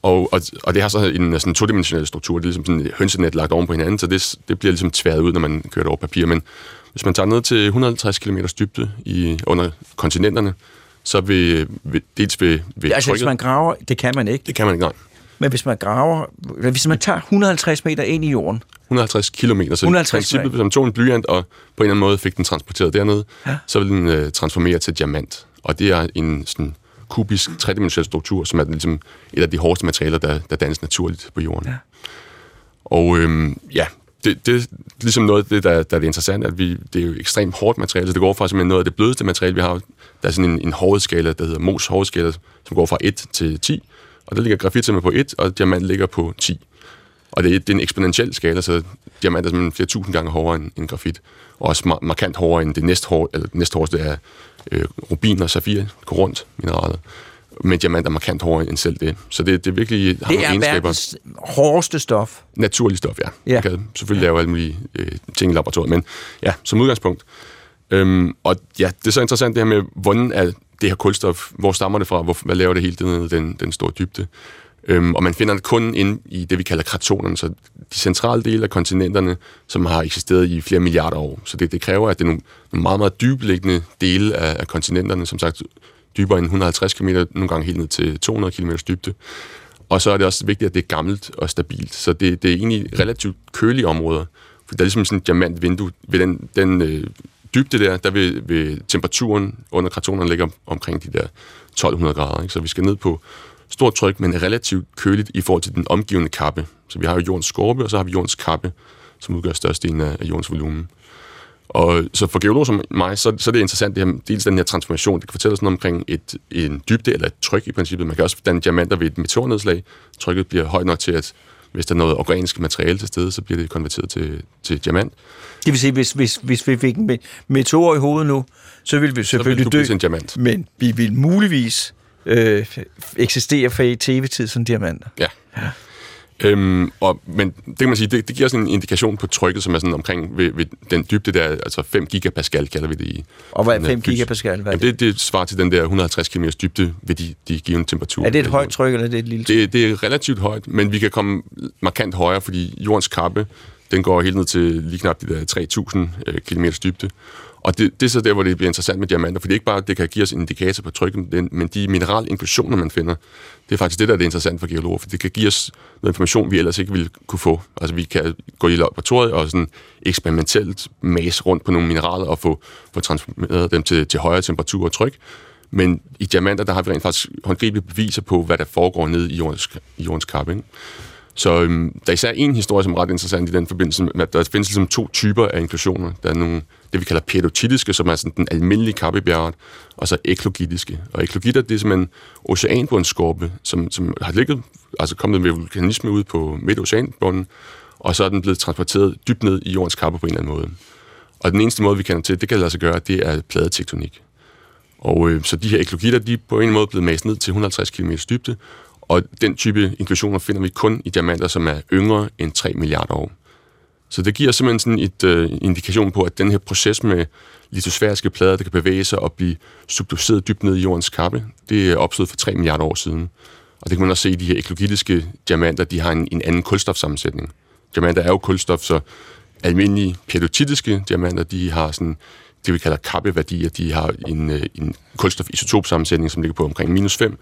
Speaker 4: Og, og, og det har så en sådan todimensionel struktur. Det er ligesom sådan et hønsenet lagt oven på hinanden, så det, det bliver ligesom tværet ud, når man kører det over papir. Men hvis man tager ned til 150 km dybde i, under kontinenterne, så vil, vil dels ved, ved
Speaker 3: altså, hvis
Speaker 4: trykket...
Speaker 3: man graver, det kan man ikke,
Speaker 4: Det kan man ikke, nej.
Speaker 3: men hvis man graver, hvis man tager 150 meter ind i jorden,
Speaker 4: 150 km, så
Speaker 3: 150
Speaker 4: i princippet, hvis man tog en blyant og på en eller anden måde fik den transporteret dernede,
Speaker 3: Ja.
Speaker 4: så vil den øh, transformere til diamant. Og det er en sådan kubisk, tredimensionel struktur, som er ligesom et af de hårdeste materialer, der, der dannes naturligt på jorden.
Speaker 3: Ja.
Speaker 4: Og øhm, ja, det, det er ligesom noget af det, der, der er det interessante, at vi, det er jo ekstremt hårdt materiale, så det går fra simpelthen noget af det blødeste materiale, vi har. Der er sådan en, en hårdskala, der hedder Mohs hårdskala, som går fra 1 til 10, og der ligger grafit simpelthen på 1, og diamant ligger på 10. Og det er, det er en eksponentiel skala, så diamant er simpelthen flere tusind gange hårdere end, end grafit. Og også mar- markant hårdere end det næst, hår, eller det næst hårdeste er øh, rubin og safir, koront mineralet. Men diamant er markant hårdere end selv det. Så det, det virkelig har
Speaker 3: det
Speaker 4: nogle
Speaker 3: er
Speaker 4: egenskaber.
Speaker 3: verdens hårdeste stof.
Speaker 4: Naturlig stof, ja.
Speaker 3: Ja.
Speaker 4: ja. Man kan selvfølgelig lave alle mulige øh, ting i laboratoriet, men ja, som udgangspunkt. Øhm, og ja, det er så interessant det her med, hvordan er det her kulstof, hvor stammer det fra, hvor, hvad laver det helt nede den, den store dybde. Øhm, og man finder det kun inde i det, vi kalder kratonerne, så de centrale dele af kontinenterne, som har eksisteret i flere milliarder år. Så det, det kræver, at det er nogle, nogle meget, meget dybliggende dele af, af kontinenterne, som sagt dybere end 150 km, nogle gange helt ned til 200 km dybde. Og så er det også vigtigt, at det er gammelt og stabilt. Så det, det er egentlig relativt kølige områder. For der er ligesom sådan et diamantvindue. Ved den, den øh, dybde der, der vil, vil temperaturen under kratonerne ligge om, omkring de der 1200 grader. Ikke? Så vi skal ned på stort tryk, men relativt køligt i forhold til den omgivende kappe. Så vi har jo jordens skorpe, og så har vi jordens kappe, som udgør størstedelen af, jordens volumen. Og så for geologer som mig, så, så er det interessant, det her, dels den her transformation, det kan fortælle os noget omkring et, en dybde eller et tryk i princippet. Man kan også danne diamanter ved et meteornedslag. Trykket bliver højt nok til, at Hvis der er noget organisk materiale til stede, så bliver det konverteret til, til diamant.
Speaker 3: Det vil sige, hvis, hvis, hvis vi fik en me- meteor i hovedet nu, så ville vi
Speaker 4: Så vil
Speaker 3: selvfølgelig
Speaker 4: du
Speaker 3: dø,
Speaker 4: blive til en diamant.
Speaker 3: men vi vil muligvis øh, eksistere for i tv-tid som diamanter.
Speaker 4: Ja. Øhm, og, men det kan man sige, det, det giver sådan en indikation på trykket, som er sådan omkring ved, ved den dybde der, altså 5 gigapascal kalder vi det i.
Speaker 3: Og hvad er
Speaker 4: sådan,
Speaker 3: 5
Speaker 4: øh, fys-
Speaker 3: gigapascal? Hvad er,
Speaker 4: Jamen
Speaker 3: det?
Speaker 4: det, det svarer til den der 150 km dybde ved de, de givende temperaturer.
Speaker 3: er det et højt tryk, eller er det et lille tryk?
Speaker 4: Det, det er relativt højt, men vi kan komme markant højere, fordi jordens kappe, den går helt ned til lige knap de der 3.000 km dybde. Og det, det er så der, hvor det bliver interessant med diamanter, fordi ikke bare det kan give os en indikator på trykket, men- de mineralinklusioner, man finder, det er faktisk det, der er det interessant for geologer, for det kan give os noget information, vi ellers ikke ville kunne få. Altså vi kan gå i laboratoriet og sådan eksperimentelt mase rundt på nogle mineraler og få, få transformeret dem til, til højere temperatur og tryk, men i diamanter, der har vi rent faktisk håndgribelige beviser på, hvad der foregår nede i jordens, i jordens kappe. Ikke? Så øhm, der er især en historie, som er ret interessant i den forbindelse, med, at der findes ligesom to typer af inklusioner. Der er nogle, det vi kalder pedotitiske, som er sådan den almindelige kappe og så eklogitiske. Og eklogitter, det er simpelthen oceanbundsskorpe, som, som har ligget, altså kommet med vulkanisme ud på midt oceanbunden, og så er den blevet transporteret dybt ned i jordens kappe på en eller anden måde. Og den eneste måde, vi kender til, det kan lade sig gøre, det er pladetektonik. Og øh, så de her eklogitter, de er på en måde blevet mast ned til 150 km dybde, og den type inklusioner finder vi kun i diamanter, som er yngre end 3 milliarder år. Så det giver simpelthen sådan et øh, indikation på, at den her proces med litosfæriske plader, der kan bevæge sig og blive subduceret dybt ned i jordens kappe, det er opstået for 3 milliarder år siden. Og det kan man også se i de her eklogitiske diamanter, de har en, en anden kulstofsammensætning. Diamanter er jo kulstof, så almindelige pedotitiske diamanter, de har sådan det, vi kalder kappeværdier. De har en, øh, en kulstofisotopsammensætning, som ligger på omkring minus 5,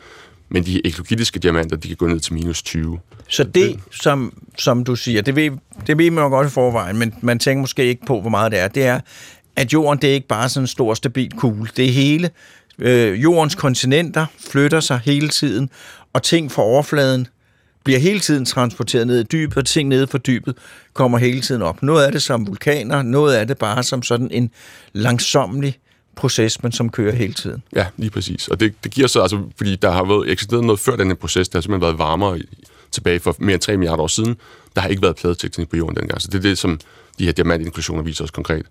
Speaker 4: men de eklogitiske diamanter, de kan gå ned til minus 20.
Speaker 3: Så det, som, som du siger, det ved, det ved man jo godt i forvejen, men man tænker måske ikke på, hvor meget det er. Det er, at jorden det er ikke bare sådan en stor, stabil kugle. Det er hele. Øh, jordens kontinenter flytter sig hele tiden, og ting fra overfladen bliver hele tiden transporteret ned i dybet, og ting nede for dybet kommer hele tiden op. Noget af det som vulkaner, noget af det bare som sådan en langsomlig proces, men som kører hele tiden.
Speaker 4: Ja, lige præcis. Og det, det giver så, altså, fordi der har været eksisteret noget før den her proces, der har simpelthen været varmere tilbage for mere end 3 milliarder år siden. Der har ikke været pladetektonik på jorden dengang, så det er det, som de her diamantinklusioner viser os konkret.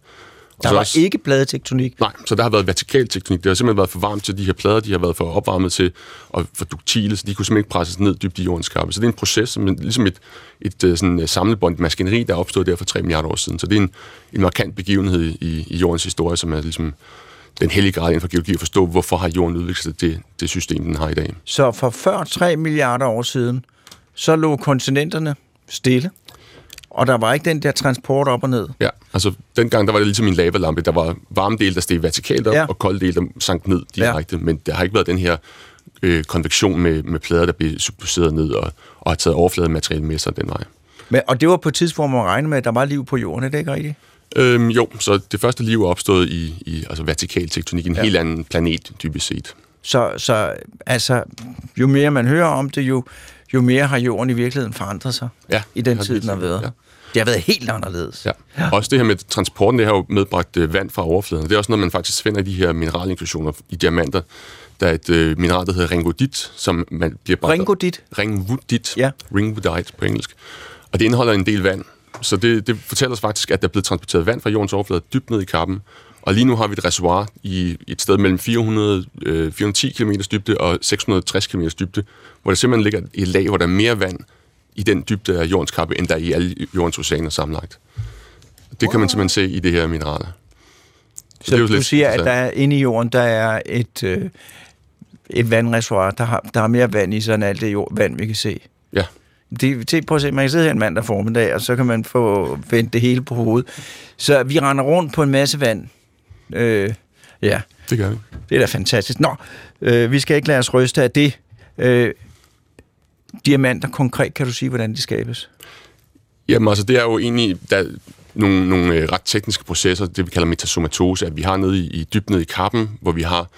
Speaker 4: Og
Speaker 3: Der var
Speaker 4: også-
Speaker 3: ikke pladetektonik.
Speaker 4: Nej, så der har været vertikal tektonik. Det har simpelthen været for varmt til de her plader, de har været for opvarmet til, og for duktile, så de kunne simpelthen ikke presses ned dybt i jordens kappe. Så det er en proces, som er ligesom et, et øh, sådan, øh, samlebånd maskineri, der er opstået der for 3 milliarder år siden. Så det er en, en markant begivenhed i, i jordens historie, som er ligesom den hellige grad inden for geologi at forstå, hvorfor har jorden udviklet sig til det system, den har i dag.
Speaker 3: Så for før 3 milliarder år siden, så lå kontinenterne stille, og der var ikke den der transport op og ned.
Speaker 4: Ja, altså dengang der var det ligesom en lavalampe. Der var varme del, der steg vertikalt op, Ja. og kolde del, der sank ned direkte. Ja. Men der har ikke været den her øh, konvektion med, med plader, der blev subduceret ned og, og har taget overflademateriale med sig den vej.
Speaker 3: Men, og det var på et tidspunkt, hvor man regnede med, at der var liv på jorden, er det ikke rigtigt?
Speaker 4: Øhm, jo, så det første liv er opstået i, i altså vertikal tektonik, en
Speaker 3: Ja.
Speaker 4: helt anden planet, dybest set.
Speaker 3: Så, så altså, jo mere man hører om det, jo, jo mere har jorden i virkeligheden forandret sig
Speaker 4: Ja,
Speaker 3: i den tid, den har været.
Speaker 4: ja.
Speaker 3: Det har været helt anderledes.
Speaker 4: Ja. ja. Også det her med transporten, det har jo medbragt øh, vand fra overfladen. Det er også noget, man faktisk finder i de her mineralinklusioner i diamanter. Der er et øh, mineral, der hedder ringodit, som man bliver bragt
Speaker 3: Ringodit?
Speaker 4: Ringwoodit.
Speaker 3: Ja.
Speaker 4: Ringwoodite på engelsk. Og det indeholder en del vand. Så det, det fortæller os faktisk, at der er blevet transporteret vand fra jordens overflade dybt ned i kappen. Og lige nu har vi et reservoir i et sted mellem 400, øh, 410 km dybde og 660 km dybde, hvor der simpelthen ligger et lag, hvor der er mere vand i den dybde af jordens kappe, end der er i alle jordens oceaner sammenlagt. Det kan man simpelthen se i det her mineraler.
Speaker 3: Så,
Speaker 4: det er jo
Speaker 3: du
Speaker 4: lidt
Speaker 3: siger, at der er, inde i jorden, der er et, øh, et vandreservoir, der har, der har mere vand i sig, end alt det jord, vand, vi kan se.
Speaker 4: Ja,
Speaker 3: Det, det, prøv at se, man kan sidde her en mandag formiddag, og så kan man få vendt det hele på hovedet. Så vi render rundt på en masse vand. Øh, ja,
Speaker 4: det gør vi.
Speaker 3: det er da fantastisk. Nå, øh, vi skal ikke lade os ryste af det. Øh, diamanter konkret, kan du sige, hvordan de skabes?
Speaker 4: Jamen altså, det er jo egentlig der er nogle, nogle øh, ret tekniske processer, det vi kalder metasomatose, at vi har nede i, i dybt nede i kappen, hvor vi har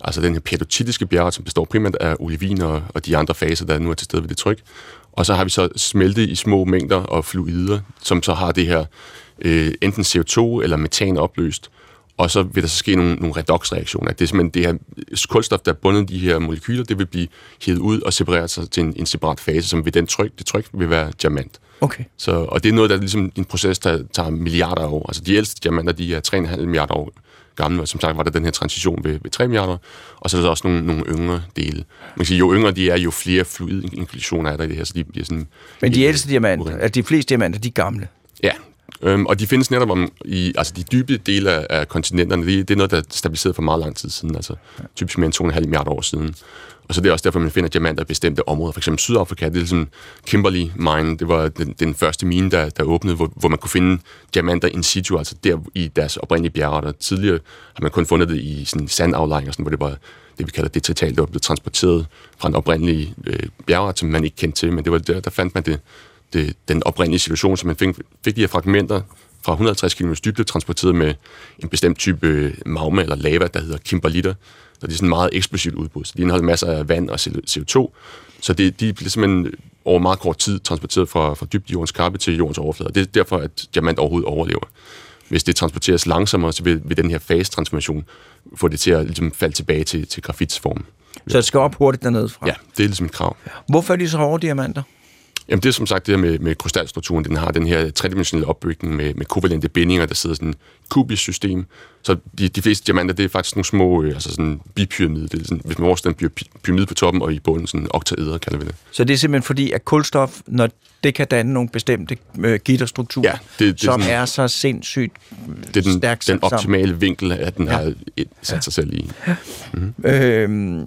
Speaker 4: altså den her pedotitiske bjerg, som består primært af olivin og, og de andre faser, der nu er til stede ved det tryk. Og så har vi så smeltet i små mængder og fluider, som så har det her øh, enten CO2 eller metan opløst. og så vil der så ske nogle, nogle redoxreaktioner. Det er simpelthen det her kulstof, der er bundet de her molekyler, det vil blive hævet ud og separeret sig til en, en separat fase, som ved den tryk, det tryk vil være diamant.
Speaker 3: Okay.
Speaker 4: Så, og det er noget, der er ligesom en proces, der tager milliarder af år. Altså de ældste diamanter, de er 3,5 milliarder år gamle, og som sagt var der den her transition ved, ved 3 milliarder, og så er der også nogle, nogle yngre dele. Man kan sige, jo yngre de er, jo flere fluidinklusioner er der i det her, så de bliver sådan...
Speaker 3: Men de ældste diamanter, at de fleste diamanter, de er gamle.
Speaker 4: Ja, øhm, og de findes netop om, i altså de dybe dele af, af kontinenterne. Det, det er noget, der er stabiliseret for meget lang tid siden, altså typisk mere end 2,5 milliarder år siden. Og så det er også derfor, man finder diamanter i bestemte områder. For eksempel Sydafrika, det er ligesom Kimberley Mine, det var den, den første mine, der, der åbnede, hvor, hvor man kunne finde diamanter in situ, altså der i deres oprindelige bjergarter. Tidligere har man kun fundet det i sådan sandaflejringer, sådan, hvor det var det, vi kalder detrital, der var blevet transporteret fra en oprindelig øh, bjergart, som man ikke kendte til, men det var der, der fandt man det, det, den oprindelige situation, så man fik, fik de her fragmenter fra 150 km dybde, transporteret med en bestemt type øh, magma eller lava, der hedder kimberlitter. Så det er sådan et meget eksplosivt udbrud. Så de indeholder masser af vand og CO2. Så det, de bliver simpelthen over meget kort tid transporteret fra, fra dybt jordens kappe til jordens overflade. Det er derfor, at diamant overhovedet overlever. Hvis det transporteres langsommere, så vil, vil den her fase-transformation få det til at ligesom, falde tilbage til, til grafits form.
Speaker 3: Så det skal op hurtigt dernede fra.
Speaker 4: Ja, det er ligesom et krav.
Speaker 3: Hvorfor er de så hårde diamanter?
Speaker 4: Jamen det er som sagt det her med, med krystalstrukturen. Den har den her tredimensionelle opbygning med, med kovalente bindinger, der sidder sådan et kubisk system. Så de, de fleste diamanter, det er faktisk nogle små, øh, altså sådan bipyramide. Det er sådan, hvis man overstår en pyramide på toppen og i bunden, sådan oktaeder kalder vi det.
Speaker 3: Så det er simpelthen fordi, at kulstof, når det kan danne nogle bestemte øh, gitterstrukturer,
Speaker 4: Ja, det- det
Speaker 3: som
Speaker 4: sådan-
Speaker 3: er så sindssygt
Speaker 4: Det er den,
Speaker 3: stærkt
Speaker 4: den optimale vinkel, at den ja. har sat sig selv i.
Speaker 3: Øhm,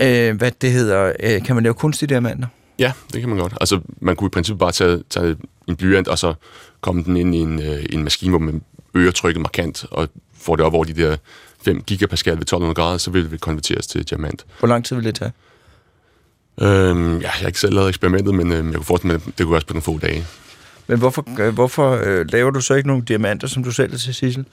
Speaker 3: øh, hvad det hedder, øh, kan man lave kunstige diamanter?
Speaker 4: Ja, det kan man godt. Altså, man kunne i princippet bare tage, tage en blyant, og så komme den ind i en, øh, en maskine, hvor man øger trykket markant, og får det op over de der 5 gigapascal ved 1200 grader, så vil det konverteres til diamant.
Speaker 3: Hvor lang tid vil det tage?
Speaker 4: Øhm, ja, jeg har ikke selv lavet eksperimentet, men øhm, jeg kunne forestille mig, at det kunne gøres på nogle få dage.
Speaker 3: Men hvorfor, øh, hvorfor øh, laver du så ikke nogle diamanter, som du sælger til Sissel?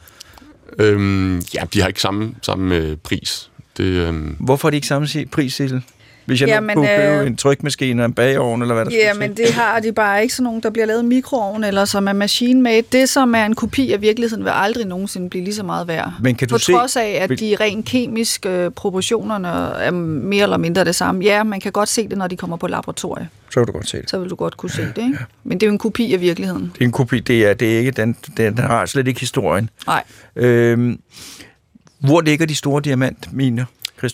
Speaker 4: Øhm, ja, de har ikke samme, samme øh, pris. Det, øhm,
Speaker 3: Hvorfor er de ikke samme pris, Sissel? Hvis jeg
Speaker 5: Jamen,
Speaker 3: nu kunne købe
Speaker 5: øh,
Speaker 3: en trykmaskine og en bageovn, eller hvad der
Speaker 5: Ja,
Speaker 3: skulle
Speaker 5: men
Speaker 3: til.
Speaker 5: det har de bare ikke sådan nogen, der bliver lavet i mikroovn, eller som er machine-made. Det, som er en kopi af virkeligheden, vil aldrig nogensinde blive lige så meget værd.
Speaker 3: Men kan du
Speaker 5: På
Speaker 3: se-
Speaker 5: trods af, at
Speaker 3: Vil-
Speaker 5: de rent kemiske øh, proportionerne er mere eller mindre det samme. Ja, man kan godt se det, når de kommer på laboratorie.
Speaker 3: Så kan du godt se det.
Speaker 5: Så vil du godt kunne se det, ikke? Men det er jo en kopi af virkeligheden.
Speaker 3: Det er en kopi, det er, det er ikke, den, den, den har slet ikke historien.
Speaker 5: Nej.
Speaker 3: Øhm, hvor ligger de store diamantminer?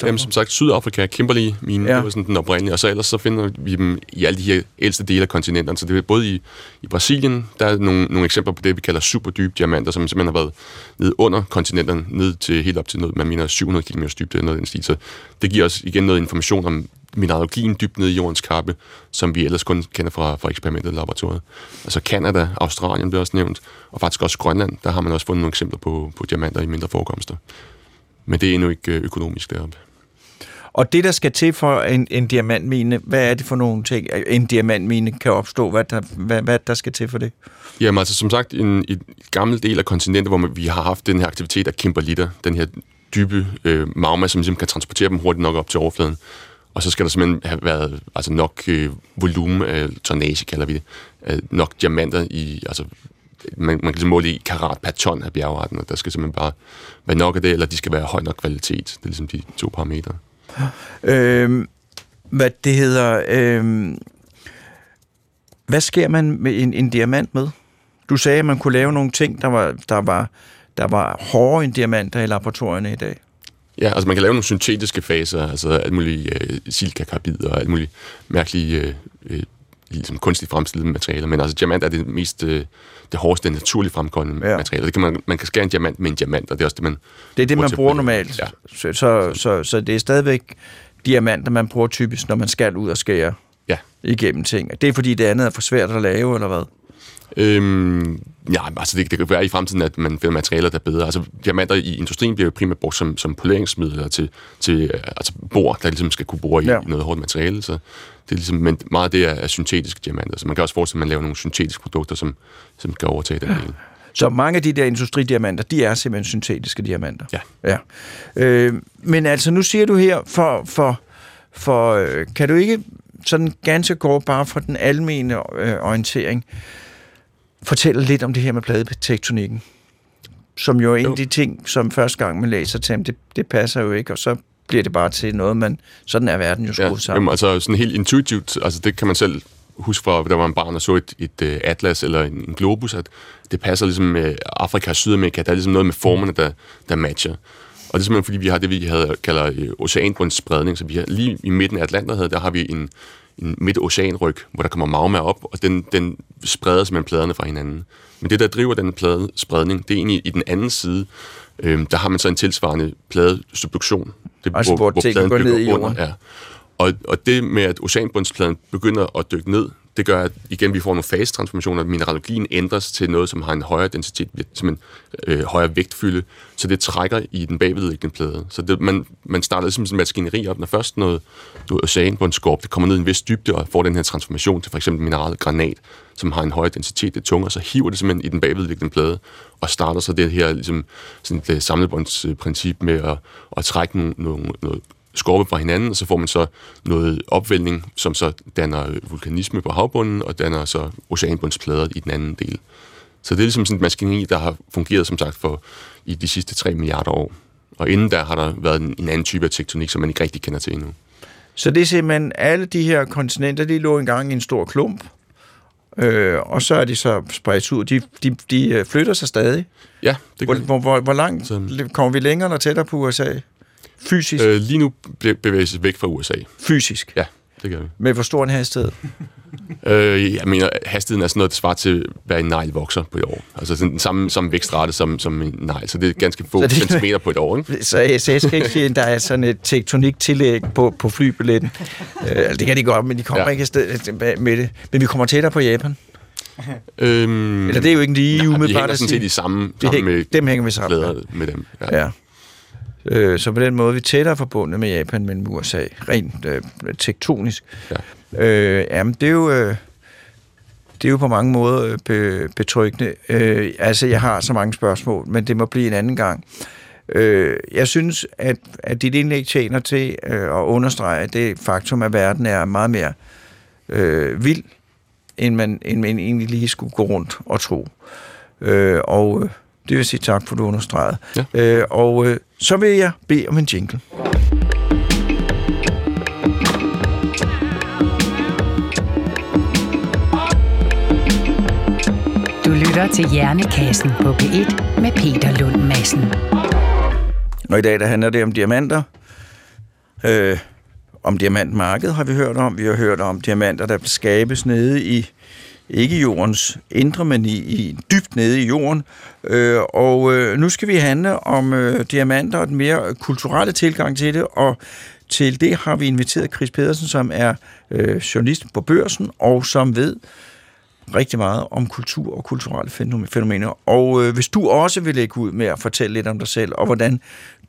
Speaker 4: Jamen, som sagt, Sydafrika, Kimberley, mine,
Speaker 3: Ja.
Speaker 4: det var sådan den oprindelige, og så ellers så finder vi dem i alle de her ældste dele af kontinenterne. Så det er både i, i Brasilien, der er nogle, nogle eksempler på det, vi kalder superdybe diamanter, som simpelthen har været ned under kontinenterne, ned til helt op til noget, man mener 700 km dybt eller den stil. Så det giver os igen noget information om mineralogien dybt nede i jordens kappe, som vi ellers kun kender fra, fra eksperimentet i laboratoriet. Altså Kanada, Australien bliver også nævnt, og faktisk også Grønland, der har man også fundet nogle eksempler på, på diamanter i mindre forekomster. Men det er endnu ikke øh, økonomisk deroppe.
Speaker 3: Og det, der skal til for en, en diamantmine, hvad er det for nogle ting, en diamantmine kan opstå? Hvad der, hvad, hvad der skal til for det?
Speaker 4: Jamen altså, som sagt, en, en gammel del af kontinentet, hvor vi har haft den her aktivitet af kimberlitter, den her dybe øh, magma, som ligesom kan transportere dem hurtigt nok op til overfladen. Og så skal der simpelthen have været altså nok øh, volumen, øh, tonnage kalder vi det, øh, nok diamanter i, altså man, man kan ligesom måle i karat per ton af bjergarten, og der skal simpelthen bare være nok af det, eller de skal være høj nok kvalitet. Det er ligesom de to parametre.
Speaker 3: Øhm, hvad det hedder... Øhm, hvad sker man med en, en diamant med? Du sagde, at man kunne lave nogle ting, der var, der var, der var hårdere end diamanter i laboratorierne i dag.
Speaker 4: Ja, altså man kan lave nogle syntetiske faser, altså alt muligt øh, silikakarbid og alt muligt mærkelige, øh, øh, ligesom kunstigt fremstillede materialer, men altså diamant er det mest, øh, det hårdeste naturligt fremkommende
Speaker 3: Ja.
Speaker 4: materiale. Det kan man, man kan skære en diamant med en diamant, og det er også det, man
Speaker 3: Det er det, man bruger normalt.
Speaker 4: Ja.
Speaker 3: Så, så, så, så det er stadigvæk diamanter, man bruger typisk, når man skal ud og skære
Speaker 4: Ja.
Speaker 3: igennem ting. Det er fordi, det andet er for svært at lave, eller hvad?
Speaker 4: Øhm, ja, altså det, det kan være i fremtiden, at man finder materialer, der er bedre. Altså diamanter i industrien bliver jo primært brugt som, som poleringsmidler til, til øh, altså bor, der ligesom skal kunne bore i,
Speaker 3: Ja.
Speaker 4: ja. noget hårdt materiale. Så det er ligesom, men meget af det er, er syntetiske diamanter. Så man kan også forestille, at man laver nogle syntetiske produkter, som, som kan overtage den del.
Speaker 3: Så mange af de der industridiamanter, de er simpelthen syntetiske diamanter.
Speaker 4: Ja.
Speaker 3: ja. Øh, men altså, nu siger du her, for, for, for øh, kan du ikke sådan ganske kort, bare for den almene øh, orientering, fortælle lidt om det her med pladetektonikken? som jo er en af de ting, som første gang man læser til, det, det passer jo ikke, og så bliver det bare til noget, man, sådan er verden jo skruet
Speaker 4: Ja,
Speaker 3: sammen.
Speaker 4: jamen, altså sådan helt intuitivt, altså det kan man selv huske fra, da man var en barn og så et, et uh, atlas eller en, en globus, at det passer ligesom med Afrika og Sydamerika. Der er ligesom noget med formerne, der, der matcher. Og det er simpelthen, fordi vi har det, vi havde, kalder øh, oceanbundsspredning. Så vi har, lige i midten af Atlanterhavet, der har vi en, en midt-oceanryg, hvor der kommer magma op, og den, den spreder simpelthen pladerne fra hinanden. Men det, der driver den pladespredning, det er egentlig i den anden side. Øhm, der har man så en tilsvarende pladesubduktion. Det,
Speaker 3: Altså, hvor tingene går ned i jorden.
Speaker 4: ja. Og, og det med, at oceanbundspladen begynder at dykke ned, det gør, at igen, vi får nogle fasetransformationer, at mineralogien ændres til noget, som har en højere densitet, som en øh, højere vægtfylde, så det trækker i den bagvedliggende plade. Så det, man, man starter ligesom sådan en maskineri op, når først noget, noget oceanbundskorp, det kommer ned i en vis dybde og får den her transformation til for eksempel mineralet granat, som har en højere densitet, det er tungere, så hiver det simpelthen i den bagvedliggende plade, og starter så det her ligesom, sådan et øh, samlebåndsprincip med at, at trække nogle, nogle, noget skorpe fra hinanden, og så får man så noget opvældning, som så danner vulkanisme på havbunden, og danner så oceanbundsplader i den anden del. Så det er ligesom sådan et maskineri, der har fungeret, som sagt, for i de sidste 3 milliarder år. Og inden der har der været en, en anden type af tektonik, som man ikke rigtig kender til endnu.
Speaker 3: Så det er simpelthen, alle de her kontinenter, de lå engang i en stor klump, øh, og så er de så spredt ud. De, de, de øh, flytter sig stadig.
Speaker 4: Ja, det
Speaker 3: Hvor,
Speaker 4: kan
Speaker 3: hvor, hvor, hvor langt
Speaker 4: Sådan.
Speaker 3: kommer vi længere eller tættere på USA? Fysisk?
Speaker 4: øh, Lige nu be- bevæger vi væk fra USA.
Speaker 3: Fysisk.
Speaker 4: Ja, det gør vi.
Speaker 3: Med hvor stor en hastighed?
Speaker 4: Øh, jeg mener, hastigheden er sådan noget, der svarer til, hvad en negl vokser på et år. Altså sådan den samme, samme vækstrate som, som en negl, så det er ganske få
Speaker 3: Så det-
Speaker 4: centimeter på et år, ikke?
Speaker 3: Så SAS kan ikke sige, at der er sådan et tektonik-tillæg på, på flybilletten. Øh, altså, det kan de godt, men de kommer ja. Ikke afsted med det. Men vi kommer tættere på Japan.
Speaker 4: Øhm,
Speaker 3: Eller det er jo ikke lige
Speaker 4: nej,
Speaker 3: umiddelbart
Speaker 4: hænger
Speaker 3: at
Speaker 4: sådan set i samme, sammen
Speaker 3: hæng,
Speaker 4: med
Speaker 3: dem hænger vi sammen.
Speaker 4: plader med dem. Ja.
Speaker 3: Ja. Øh, så på den måde er vi tættere forbundet med Japan, men USA, rent øh, tektonisk.
Speaker 4: Ja.
Speaker 3: Øh, jamen, det er jo... Øh, det er jo på mange måder øh, be, betryggende. Øh, altså, jeg har så mange spørgsmål, men det må blive en anden gang. Øh, jeg synes, at, at dit indlæg tjener til øh, at understrege det faktum, at verden er meget mere øh, vild, end man, end man egentlig lige skulle gå rundt og tro. Øh, og det vil jeg sige tak for, du understregede.
Speaker 4: Ja.
Speaker 3: Øh, og øh, så vil jeg bede om en jingle.
Speaker 1: Du lytter til Hjernekassen på P1 med Peter Lund Madsen.
Speaker 3: Og i dag der handler det om diamanter. Øh, om diamantmarked har vi hørt om. Vi har hørt om diamanter, der skabes nede i, ikke jordens indre, men i, i dybt nede i jorden. Øh, og øh, nu skal vi handle om øh, diamanter og den mere kulturelle tilgang til det, og til det har vi inviteret Chris Pedersen, som er øh, journalist på børsen, og som ved rigtig meget om kultur og kulturelle fænomen- fænomener. Og øh, hvis du også vil lægge ud med at fortælle lidt om dig selv, og hvordan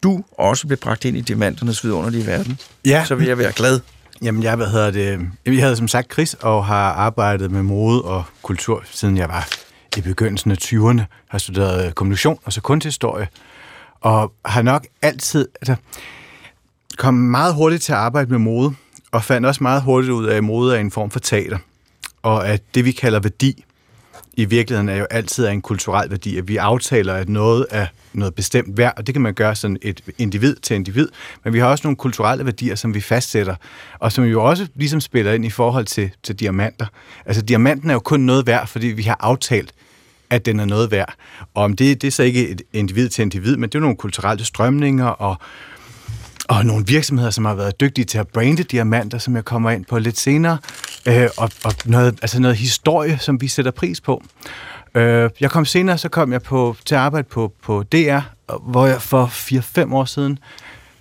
Speaker 3: du også blev bragt ind i diamanternes vidunderlige verden,
Speaker 6: Ja.
Speaker 3: så vil jeg være glad.
Speaker 6: Jamen, jeg, hvad hedder det, jeg hedder som sagt Chris, og har arbejdet med mode og kultur, siden jeg var i begyndelsen af 20'erne. Har studeret kommunikation og så kunsthistorie, og har nok altid altså, kommet meget hurtigt til at arbejde med mode, og fandt også meget hurtigt ud af, at mode er en form for teater, og at det, vi kalder værdi, i virkeligheden er jo altid er en kulturel værdi, at vi aftaler, at noget er noget bestemt værd, og det kan man gøre sådan et individ til individ, men vi har også nogle kulturelle værdier, som vi fastsætter, og som jo også ligesom spiller ind i forhold til, til diamanter. Altså diamanten er jo kun noget værd, fordi vi har aftalt, at den er noget værd. Og om det, det er så ikke et individ til individ, men det er nogle kulturelle strømninger og og nogle virksomheder, som har været dygtige til at brande diamanter, som jeg kommer ind på lidt senere, øh, og, og noget, altså noget historie, som vi sætter pris på. Øh, jeg kom senere, så kom jeg på, til at arbejde på, på DR, hvor jeg for 4-5 år siden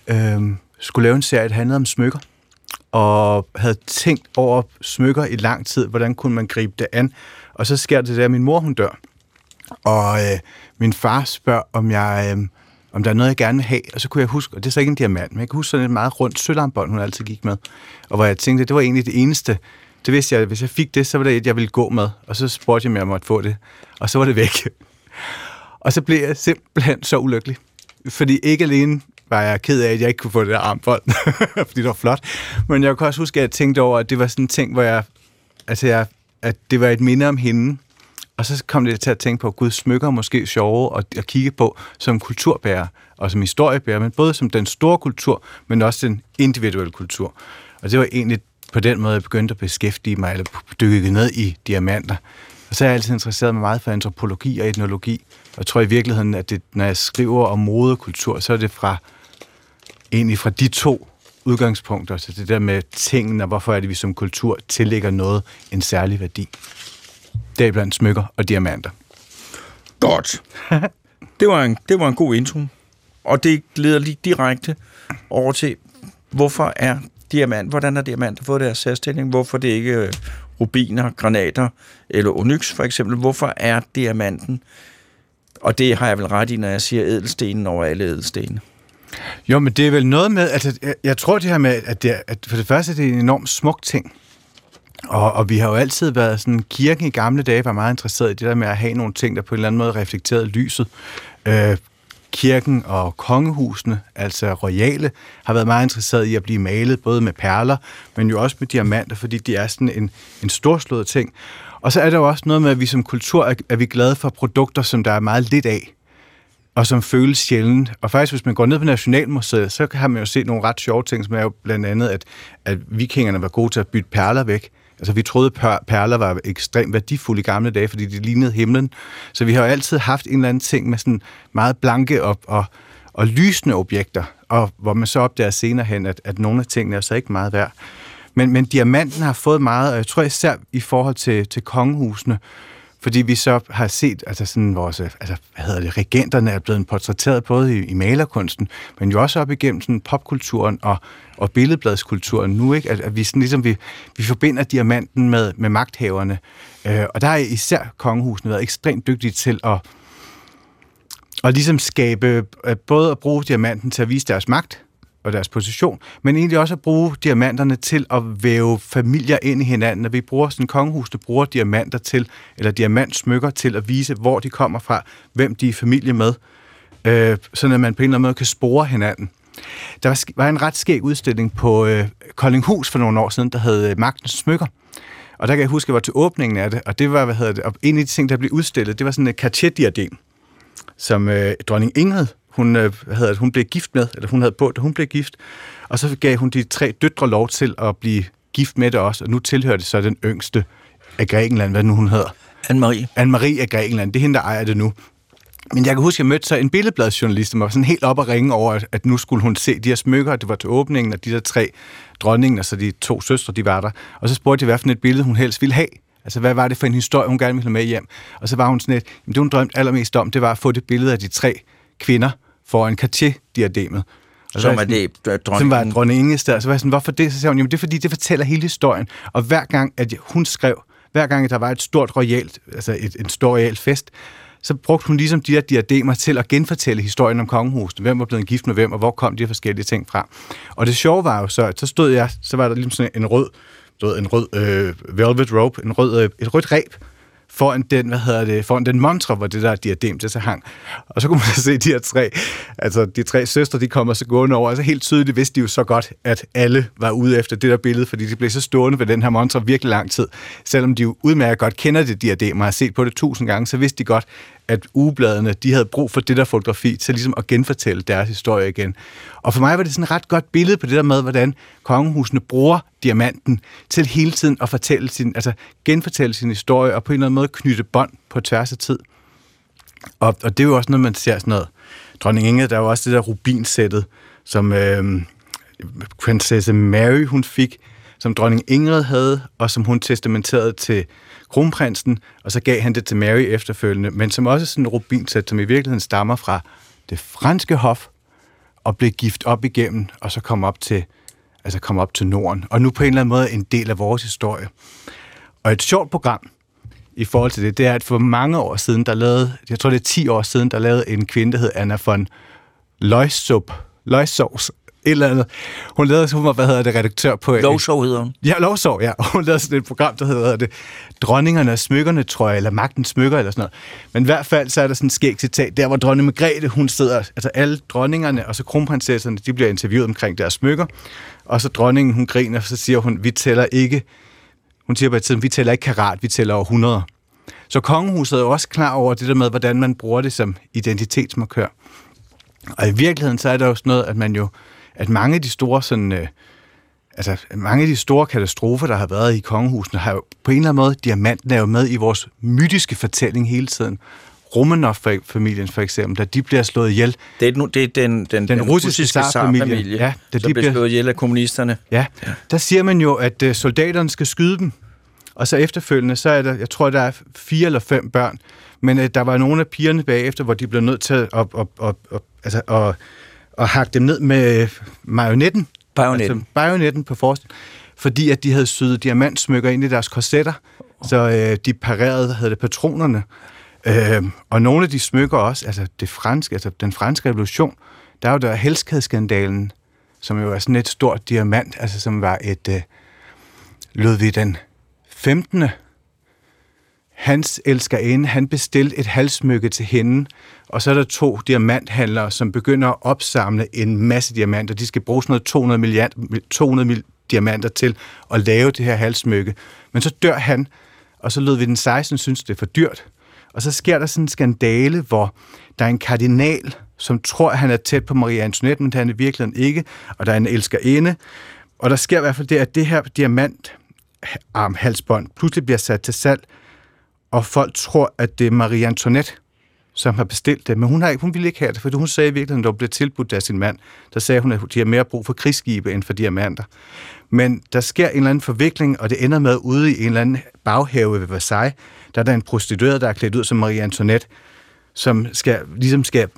Speaker 6: øh, skulle lave en serie, der handlede om smykker, og havde tænkt over smykker i lang tid, hvordan kunne man gribe det an. Og så sker det der, at min mor hun dør, og øh, min far spørger, om jeg... Øh, om der er noget, jeg gerne vil have, og så kunne jeg huske, og det er så ikke en diamant, men jeg kan huske sådan et meget rundt sølvarmbånd, hun altid gik med, og hvor jeg tænkte, det var egentlig det eneste, det vidste jeg, at hvis jeg fik det, så var det et, jeg ville gå med, og så spurgte jeg, om jeg måtte få det, og så var det væk. *laughs* Og så blev jeg simpelthen så ulykkelig, fordi ikke alene var jeg ked af, at jeg ikke kunne få det der armbånd, *laughs* fordi det var flot, men jeg kan også huske, at jeg tænkte over, at det var sådan en ting, hvor jeg, altså jeg, at det var et minde om hende, Og så kom det til at tænke på, at Gud smykker måske sjove at, at kigge på som kulturbærer og som historiebærer, men både som den store kultur, men også den individuelle kultur. Og det var egentlig på den måde, begyndte at beskæftige mig, eller dykke ned i diamanter. Og så er jeg altid interesseret mig meget for antropologi og etnologi. Og jeg tror i virkeligheden, at det, når jeg skriver om modekultur, så er det fra egentlig fra de to udgangspunkter, så det der med tingene, og hvorfor er det, vi som kultur tillægger noget en særlig værdi. Det er blandt smykker og diamanter.
Speaker 3: Godt. *laughs* Det var en, det var en god intro. Og det leder lige direkte over til, hvorfor er diamant, hvordan har diamanter fået deres særstilling? Hvorfor det ikke øh, rubiner, granater eller onyx for eksempel? Hvorfor er diamanten, og det har jeg vel ret i, når jeg siger edelstenen over alle edelstene.
Speaker 6: Jo, men det er vel noget med, altså, jeg, jeg tror det her med, at, det, er- at for det første det er en enormt smuk ting. Og, og vi har jo altid været sådan, kirken i gamle dage var meget interesseret i det der med at have nogle ting, der på en eller anden måde reflekterede lyset. Øh, kirken og kongehusene, altså royale, har været meget interesseret i at blive malet, både med perler, men jo også med diamanter, fordi de er sådan en, en storslået ting. Og så er der jo også noget med, at vi som kultur er, er vi glade for produkter, som der er meget lidt af og som føles sjældent. Og faktisk, hvis man går ned på Nationalmuseet, så har man jo set nogle ret sjove ting, som er jo blandt andet, at, at vikingerne var gode til at bytte perler væk. Altså, vi troede, at perler var ekstremt værdifulde i gamle dage, fordi de lignede himlen. Så vi har jo altid haft en eller anden ting med sådan meget blanke og, og, og lysende objekter, og hvor man så opdager senere hen, at, at nogle af tingene er så ikke meget værd. Men, men diamanten har fået meget, og jeg tror især i forhold til, til kongehusene, fordi vi så har set, altså sådan vores, øh, altså, hvad hedder det, regenterne er blevet portrætteret både i, i malerkunsten, men jo også op igennem sådan popkulturen og, og billedbladskulturen nu, ikke? At, at vi sådan ligesom, vi, vi forbinder diamanten med, med magthaverne. Øh, og der har især kongehusene været ekstremt dygtige til at, at ligesom skabe, øh, både at bruge diamanten til at vise deres magt, og deres position, men egentlig også at bruge diamanterne til at væve familier ind i hinanden. Når vi bruger sådan kongehus, der bruger diamanter til, eller diamantsmykker til at vise, hvor de kommer fra, hvem de er familie med, øh, sådan at man på en eller anden måde kan spore hinanden. Der var, var en ret skæg udstilling på øh, Koldinghus for nogle år siden, der hed øh, Magtens Smykker. Og der kan jeg huske, at jeg var til åbningen af det, og det var, hvad hedder det, og en af de ting, der blev udstillet, det var sådan et Cartier-diadem, som øh, dronning Ingrid, hun, øh, det, hun blev gift med, eller hun havde på, da hun blev gift, og så gav hun de tre døtre lov til at blive gift med det også, og nu tilhører det så den yngste af Grækenland, hvad nu hun hedder.
Speaker 3: Anne-Marie.
Speaker 6: Anne-Marie af Grækenland, det er hende, der ejer det nu. Men jeg kan huske, at jeg mødte så en billedbladsjournalist, som var sådan helt op og ringe over, at- nu skulle hun se de her smykker, og det var til åbningen, og de der tre dronningen, og så de to søstre, de var der. Og så spurgte jeg, hvad for et billede hun helst ville have. Altså, hvad var det for en historie, hun gerne ville have med hjem? Og så var hun sådan et, jamen, det hun drømte allermest om, det var at få det billede af de tre kvinder foran Cartier-diademet. Og
Speaker 3: Som
Speaker 6: var
Speaker 3: det,
Speaker 6: sådan- som var dronning Inges der. Så var jeg sådan, hvorfor det? Så sagde hun, jamen det er fordi, det fortæller hele historien. Og hver gang, at hun skrev, hver gang, at der var et stort royalt, altså et, en stor royal fest, så brugte hun ligesom de her diademer til at genfortælle historien om kongehuset. Hvem var blevet gift med hvem, og hvor kom de her forskellige ting fra. Og det sjove var jo så, at så stod jeg, så var der ligesom sådan en rød, du ved, en rød øh, velvet rope, en rød, øh, et rødt reb, foran den, hvad hedder det, foran den montre, hvor det der diadem, til så hang. Og så kunne man *laughs* se de her tre, altså de tre søstre, de kommer så gående over, og så helt tydeligt vidste de jo så godt, at alle var ude efter det der billede, fordi de blev så stående ved den her montre virkelig lang tid. Selvom de jo udmærket godt kender det diadem og har set på det tusind gange, så vidste de godt, at ugebladene, de havde brug for det der fotografi til ligesom at genfortælle deres historie igen. Og for mig var det sådan et ret godt billede på det der med, hvordan kongehusene bruger diamanten til hele tiden at fortælle sin, altså genfortælle sin historie og på en eller anden måde knytte bånd på tværs af tid. Og, og det er jo også noget, man ser sådan noget. Dronning Inge, der er jo også det der rubinsættet, som øh, prinsesse Mary, hun fik, som dronning Ingrid havde, og som hun testamenterede til kronprinsen, og så gav han det til Mary efterfølgende, men som også er sådan et rubinsæt, som i virkeligheden stammer fra det franske hof, og blev gift op igennem, og så kom op til, altså kom op til Norden. Og nu på en eller anden måde en del af vores historie. Og et sjovt program i forhold til det, det er, at for mange år siden, der lavede, jeg tror det er 10 år siden, der lavede en kvinde, der hed Anna von Løjsup, Løjsovs, et eller andet. Hun lavede, hun var, hvad hedder det, redaktør på...
Speaker 3: Lovsov hedder hun.
Speaker 6: Ja, lovsov, ja. *laughs* Hun lavede sådan et program, der hedder, det, Dronningerne og smykkerne, tror jeg, eller Magtens smykker, eller sådan noget. Men i hvert fald, så er der sådan en skægt citat, der hvor dronning Margrethe, hun sidder, altså alle dronningerne og så kronprinsesserne, de bliver interviewet omkring deres smykker, og så dronningen, hun griner, så siger hun, vi tæller ikke, hun siger på et tidspunkt, vi tæller ikke karat, vi tæller århundreder. Så kongehuset er jo også klar over det der med, hvordan man bruger det som identitetsmarkør. Og i virkeligheden så er der jo sådan noget, at man jo, at mange af de store sådan, øh, altså mange af de store katastrofer, der har været i kongehusene, har jo på en eller anden måde, diamanten er jo med i vores mytiske fortælling hele tiden. Romanov-familien for eksempel, da de bliver slået ihjel.
Speaker 3: Det er, nu- det er den, den, den,
Speaker 6: russiske
Speaker 3: russiske
Speaker 6: zarfamilie, Ja,
Speaker 3: ja,
Speaker 6: da de bliver-
Speaker 3: slået ihjel af kommunisterne.
Speaker 6: Ja, der siger man jo, at øh, soldaterne skal skyde dem, og så efterfølgende, så er der, jeg tror, der er fire eller fem børn, men øh, der var nogle af pigerne bagefter, hvor de blev nødt til at, at, at, at, at, altså, at, at hakke dem ned med marionetten.
Speaker 3: Bajonetten.
Speaker 6: Altså, bajonetten på forrest, fordi at de havde syet diamantsmykker ind i deres korsetter, så øh, de parerede, havde det, patronerne. Øh, og nogle af de smykker også, altså det franske, altså den franske revolution, der er jo der helskadeskandalen, som jo er sådan et stort diamant, altså som var et øh, Ludvig den 15. Hans elskerinde, han bestilte et halsmykke til hende, og så er der to diamanthandlere, som begynder at opsamle en masse diamanter. De skal bruge sådan noget 200, milliard, 200 mil diamanter til at lave det her halsmykke. Men så dør han, og så Ludvig den 16 synes, det er for dyrt. Og så sker der sådan en skandale, hvor der er en kardinal, som tror, at han er tæt på Maria Antoinette, men det er han i virkeligheden ikke. Og der er en elskerinde. Og der sker i hvert fald det, at det her diamant armhalsbånd pludselig bliver sat til salg, og folk tror, at det er Marie Antoinette, som har bestilt det. Men hun, har ikke, hun ville ikke have det, for hun sagde i virkeligheden, at hun blev tilbudt af sin mand. Der sagde hun, at de har mere brug for krigsskibe end for diamanter. Men der sker en eller anden forvikling, og det ender med ude i en eller anden baghave ved Versailles, der er der en prostitueret, der er klædt ud som Marie Antoinette, som skal, ligesom skal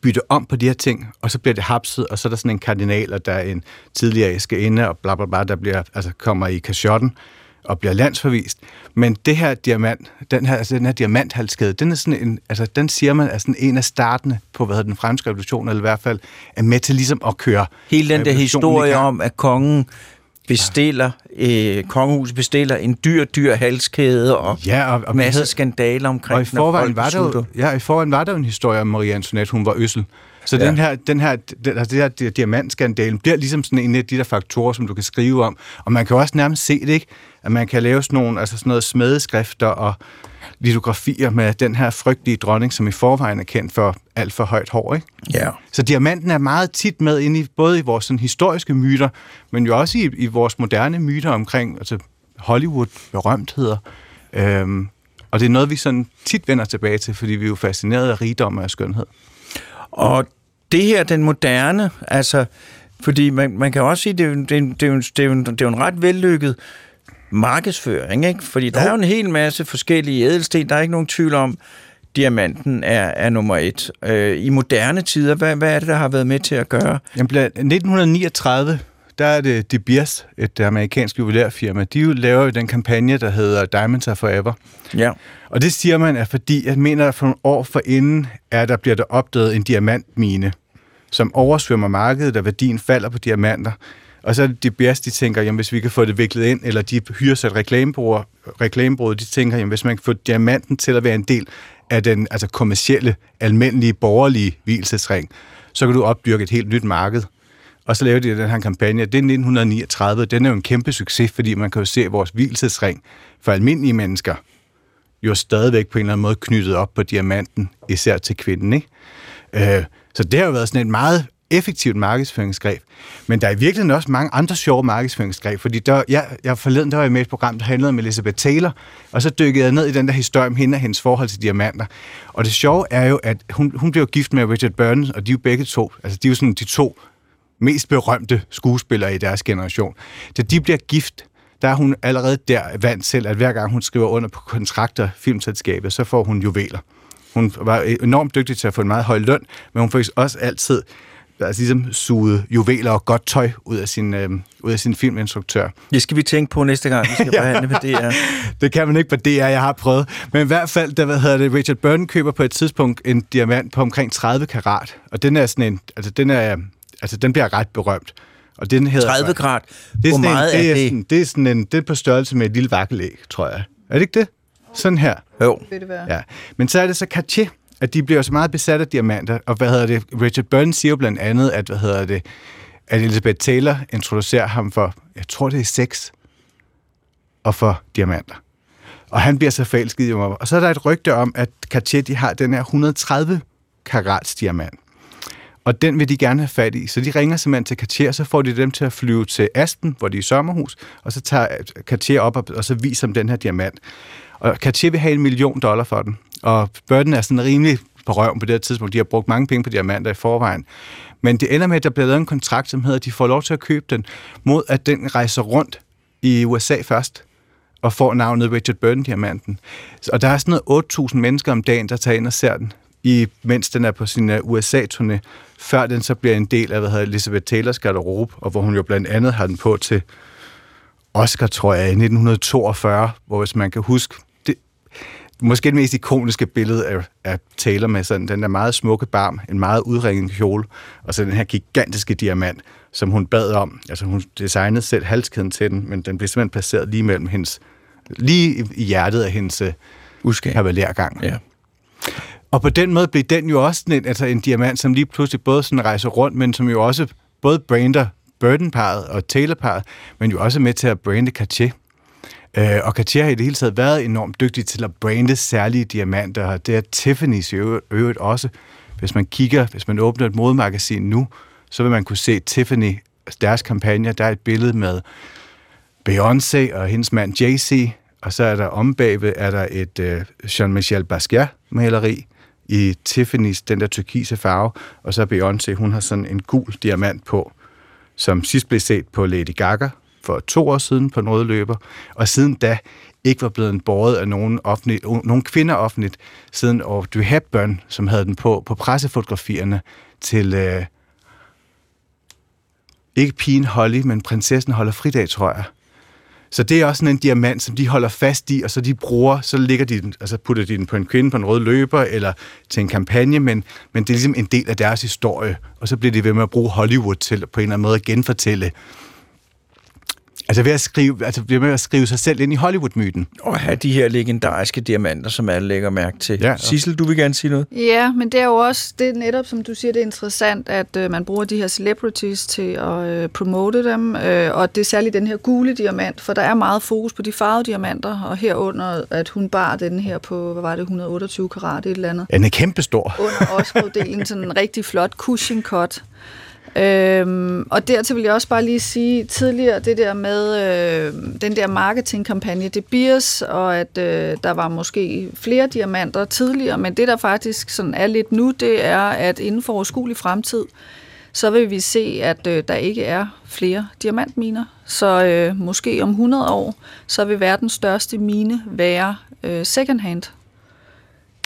Speaker 6: bytte om på de her ting, og så bliver det hapset, og så er der sådan en kardinal, og der er en tidligere inde, og bla bla bla, der bliver, altså kommer i kashotten og bliver landsforvist. Men det her diamant, den her, altså den her diamanthalskæde, den er sådan en, altså den siger man er sådan en af startene på, hvad hedder den franske revolution, eller i hvert fald er med til ligesom at køre
Speaker 3: Hele den der historie om, at kongen bestiller, øh, kongehuset bestiller en dyr, dyr halskæde og
Speaker 6: Ja, og, og
Speaker 3: en masse
Speaker 6: havde-
Speaker 3: skandaler omkring
Speaker 6: Og i forvejen, var der jo, ja, i forvejen var der jo en historie om Marie Antoinette, hun var øssel. Så
Speaker 3: Ja.
Speaker 6: den her, den her, den, altså det her di- diamantskandalen bliver ligesom sådan en af de der faktorer, som du kan skrive om. Og man kan jo også nærmest se det, ikke? At man kan lave sådan, nogle, altså sådan noget smedeskrifter og litografier med den her frygtelige dronning, som i forvejen er kendt for alt for højt hår, ikke?
Speaker 3: Ja.
Speaker 6: Så diamanten er meget tit med ind i både i vores sådan, historiske myter, men jo også i, i vores moderne myter omkring altså Hollywood, berømtheder. Øhm, og det er noget, vi sådan tit vender tilbage til, fordi vi er jo fascineret af rigdom og af skønhed.
Speaker 3: Og det her, den moderne, altså, fordi man, man kan også sige, det er, jo, det, er, det, er det, er en- det er en ret vellykket markedsføring, ikke? Fordi der
Speaker 6: Jo.
Speaker 3: er jo en hel masse forskellige ædelsten, der er ikke nogen tvivl om, diamanten er, er nummer et. Øh, I moderne tider, hvad, hvad er det, der har været med til at gøre?
Speaker 6: Jamen, blandt 1939, der er det De Beers, et amerikansk juvelærfirma. De laver jo den kampagne, der hedder Diamonds Are Forever.
Speaker 3: Ja.
Speaker 6: Og det siger man, er fordi, jeg mener, at for nogle år forinden, er der bliver der opdaget en diamantmine, som oversvømmer markedet, og værdien falder på diamanter. Og så er det de bedste, de tænker, jamen, hvis vi kan få det viklet ind, eller de hyrer sig et reklamebureau, de tænker, jamen, hvis man kan få diamanten til at være en del af den altså kommercielle, almindelige, borgerlige hvilesesring, så kan du opdyrke et helt nyt marked. Og så lavede de den her kampagne. Det er 1939. Den er jo en kæmpe succes, fordi man kan jo se, at vores hvilesesring for almindelige mennesker jo stadigvæk på en eller anden måde knyttet op på diamanten, især til kvinden. Ikke? Øh, så det har jo været sådan et meget effektivt markedsføringsgreb. Men der er i virkeligheden også mange andre sjove markedsføringsgreb, fordi der, jeg, jeg forleden der var jeg med i et program, der handlede om Elizabeth Taylor, og så dykkede jeg ned i den der historie om hende og hendes forhold til diamanter. Og det sjove er jo, at hun, hun blev gift med Richard Burns, og de er jo begge to, altså de er jo sådan de to mest berømte skuespillere i deres generation. Da de bliver gift, der er hun allerede der vant til, at hver gang hun skriver under på kontrakter filmselskabet, så får hun juveler. Hun var enormt dygtig til at få en meget høj løn, men hun fik også altid altså ligesom suget juveler og godt tøj ud af sin, øh, ud af sin filminstruktør.
Speaker 3: Det skal vi tænke på næste gang, vi skal *laughs* forhandle med det her.
Speaker 6: Det kan man ikke på DR, jeg har prøvet. Men i hvert fald, der, hvad hedder det, Richard Burton køber på et tidspunkt en diamant på omkring 30 karat. Og den er sådan en, altså den er, altså den bliver ret berømt. Og den hedder,
Speaker 3: 30 grad.
Speaker 6: det er
Speaker 3: Hvor meget
Speaker 6: en, det
Speaker 3: er
Speaker 6: er,
Speaker 3: det?
Speaker 6: Sådan, det er sådan en, det er på størrelse med et lille vakkelæg, tror jeg. Er det ikke det? Sådan her.
Speaker 3: Jo.
Speaker 5: Vil det være?
Speaker 6: Ja. Men så er det så Cartier, at de bliver så meget besat af diamanter. Og hvad hedder det? Richard Burton siger jo blandt andet, at, hvad hedder det, at Elizabeth Taylor introducerer ham for, jeg tror det er sex, og for diamanter. Og han bliver så forelsket i mig. Og så er der et rygte om, at Cartier de har den her 130 karats diamant. Og den vil de gerne have fat i. Så de ringer simpelthen til Cartier, så får de dem til at flyve til Aspen, hvor de er i sommerhus, og så tager Cartier op, og, og så viser dem den her diamant. Og Cartier vil have en million dollar for den. Og Burton er sådan rimelig på røven på det her tidspunkt. De har brugt mange penge på diamanter i forvejen. Men det ender med, at der bliver lavet en kontrakt, som hedder, at de får lov til at købe den, mod at den rejser rundt i USA først og får navnet Richard Burton-diamanten. Og der er sådan noget 8.000 mennesker om dagen, der tager ind og ser den, i, mens den er på sin øh, USA-turné, før den så bliver en del af, hvad hedder Elizabeth Taylors garderobe, og hvor hun jo blandt andet har den på til Oscar, tror jeg, i 1942, hvor hvis man kan huske, måske det mest ikoniske billede af, af Taylor med sådan den der meget smukke barm, en meget udringet kjole, og så den her gigantiske diamant, som hun bad om. Altså hun designede selv halskæden til den, men den blev simpelthen placeret lige mellem hendes, lige i hjertet af hendes øh,
Speaker 3: Uskab.
Speaker 6: kavalergang.
Speaker 3: Ja.
Speaker 6: Og på den måde blev den jo også en, altså en diamant, som lige pludselig både sådan rejser rundt, men som jo også både brander Burton-paret og Taylor-paret, men jo også med til at brande Cartier. Øh, og Cartier har i det hele taget været enormt dygtig til at brande særlige diamanter, og det er Tiffany's i øvrigt- også. Hvis man kigger, hvis man åbner et modemagasin nu, så vil man kunne se Tiffany, altså deres kampagne, der er et billede med Beyoncé og hendes mand Jay-Z, og så er der om bagved, er der et øh, Jean-Michel Basquiat-maleri i Tiffany's, den der turkise farve, og så Beyoncé, hun har sådan en gul diamant på, som sidst blev set på Lady Gaga for to år siden på en løber, og siden da ikke var blevet båret af nogen, offentlig, nogen kvinder offentligt, siden Audrey Hepburn, som havde den på på pressefotografierne til, øh, ikke pigen Holly, men prinsessen holder fridag, tror jeg. Så det er også sådan en diamant, som de holder fast i, og så de bruger, så ligger de den, altså putter de den på en kvinde på en rød løber, eller til en kampagne, men, men det er ligesom en del af deres historie, og så bliver de ved med at bruge Hollywood til på en eller anden måde at genfortælle, altså ved at skrive, altså ved at skrive sig selv ind i Hollywood-myten.
Speaker 3: Og have de her legendariske diamanter, som alle lægger mærke til.
Speaker 6: Ja.
Speaker 3: Sissel, du vil gerne sige noget?
Speaker 5: Ja, men det er jo også, det er netop, som du siger, det er interessant, at øh, man bruger de her celebrities til at øh, promote dem, øh, og det er særligt den her gule diamant, for der er meget fokus på de farvede diamanter, og herunder, at hun bar den her på, hvad var det, 128 karat, et eller andet,
Speaker 6: Den er kæmpestor.
Speaker 5: under Oscar-uddelingen, sådan en rigtig flot cushion cut. Øhm, og dertil vil jeg også bare lige sige tidligere det der med øh, den der marketingkampagne det Beers, og at øh, der var måske flere diamanter tidligere, men det der faktisk sådan er lidt nu, det er, at inden for overskuelig fremtid, så vil vi se, at øh, der ikke er flere diamantminer. Så øh, måske om 100 år, så vil verdens største mine være øh, secondhand.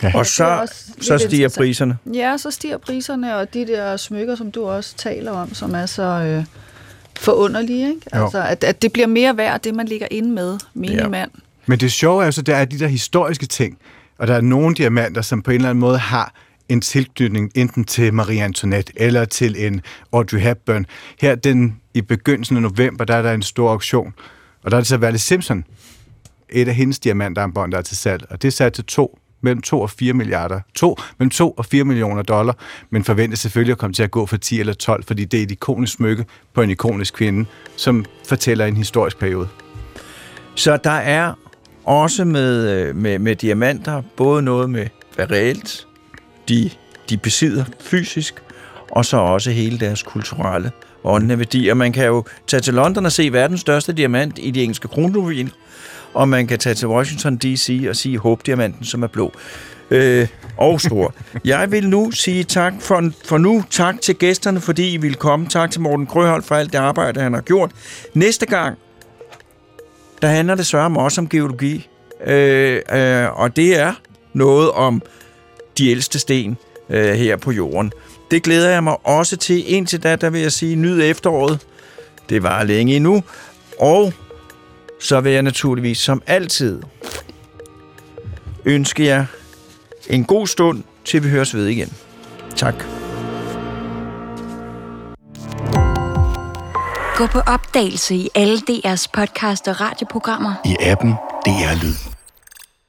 Speaker 3: Og
Speaker 5: det er
Speaker 3: så, så stiger priserne.
Speaker 5: Ja, så stiger priserne, og de der smykker, som du også taler om, som er så øh, forunderlige, ikke?
Speaker 6: Jo.
Speaker 5: Altså, at, at det bliver mere værd, det man ligger inde med,
Speaker 3: Ja.
Speaker 5: ja. mand.
Speaker 6: Men det sjove er jo så, der er de der historiske ting, og der er nogle diamanter, som på en eller anden måde har en tilknytning enten til Marie Antoinette eller til en Audrey Hepburn. Her den i begyndelsen af november, der er der en stor auktion, og der er det så Valle Simpson, et af hendes diamantarmbånd, der er til salg, og det er sat til to mellem 2 og 4 milliarder. To, mellem 2 og 4 millioner dollar, men forventes selvfølgelig at komme til at gå for 10 eller 12, fordi det er et ikonisk smykke på en ikonisk kvinde, som fortæller en historisk periode.
Speaker 3: Så der er også med, øh, med, med diamanter både noget med, hvad reelt de, de besidder fysisk, og så også hele deres kulturelle åndende værdier. Man kan jo tage til London og se verdens største diamant i de engelske kronjuveler, og man kan tage til Washington D.C. og sige Hope-diamanten, som er blå. Øh, og stor. *laughs* Jeg vil nu sige tak for, for nu. Tak til gæsterne, fordi I ville komme. Tak til Morten Krøholt for alt det arbejde, han har gjort. Næste gang, der handler det sørme også om geologi. Øh, øh, og det er noget om de ældste sten øh, her på jorden. Det glæder jeg mig også til. Indtil da, der vil jeg sige, nyd efteråret. Det var længe endnu. Og så vil jeg naturligvis som altid ønske jer en god stund, til vi høres ved igen. Tak.
Speaker 7: Gå på opdagelse i alle DR's podcast og radioprogrammer.
Speaker 8: I appen DR Lyd.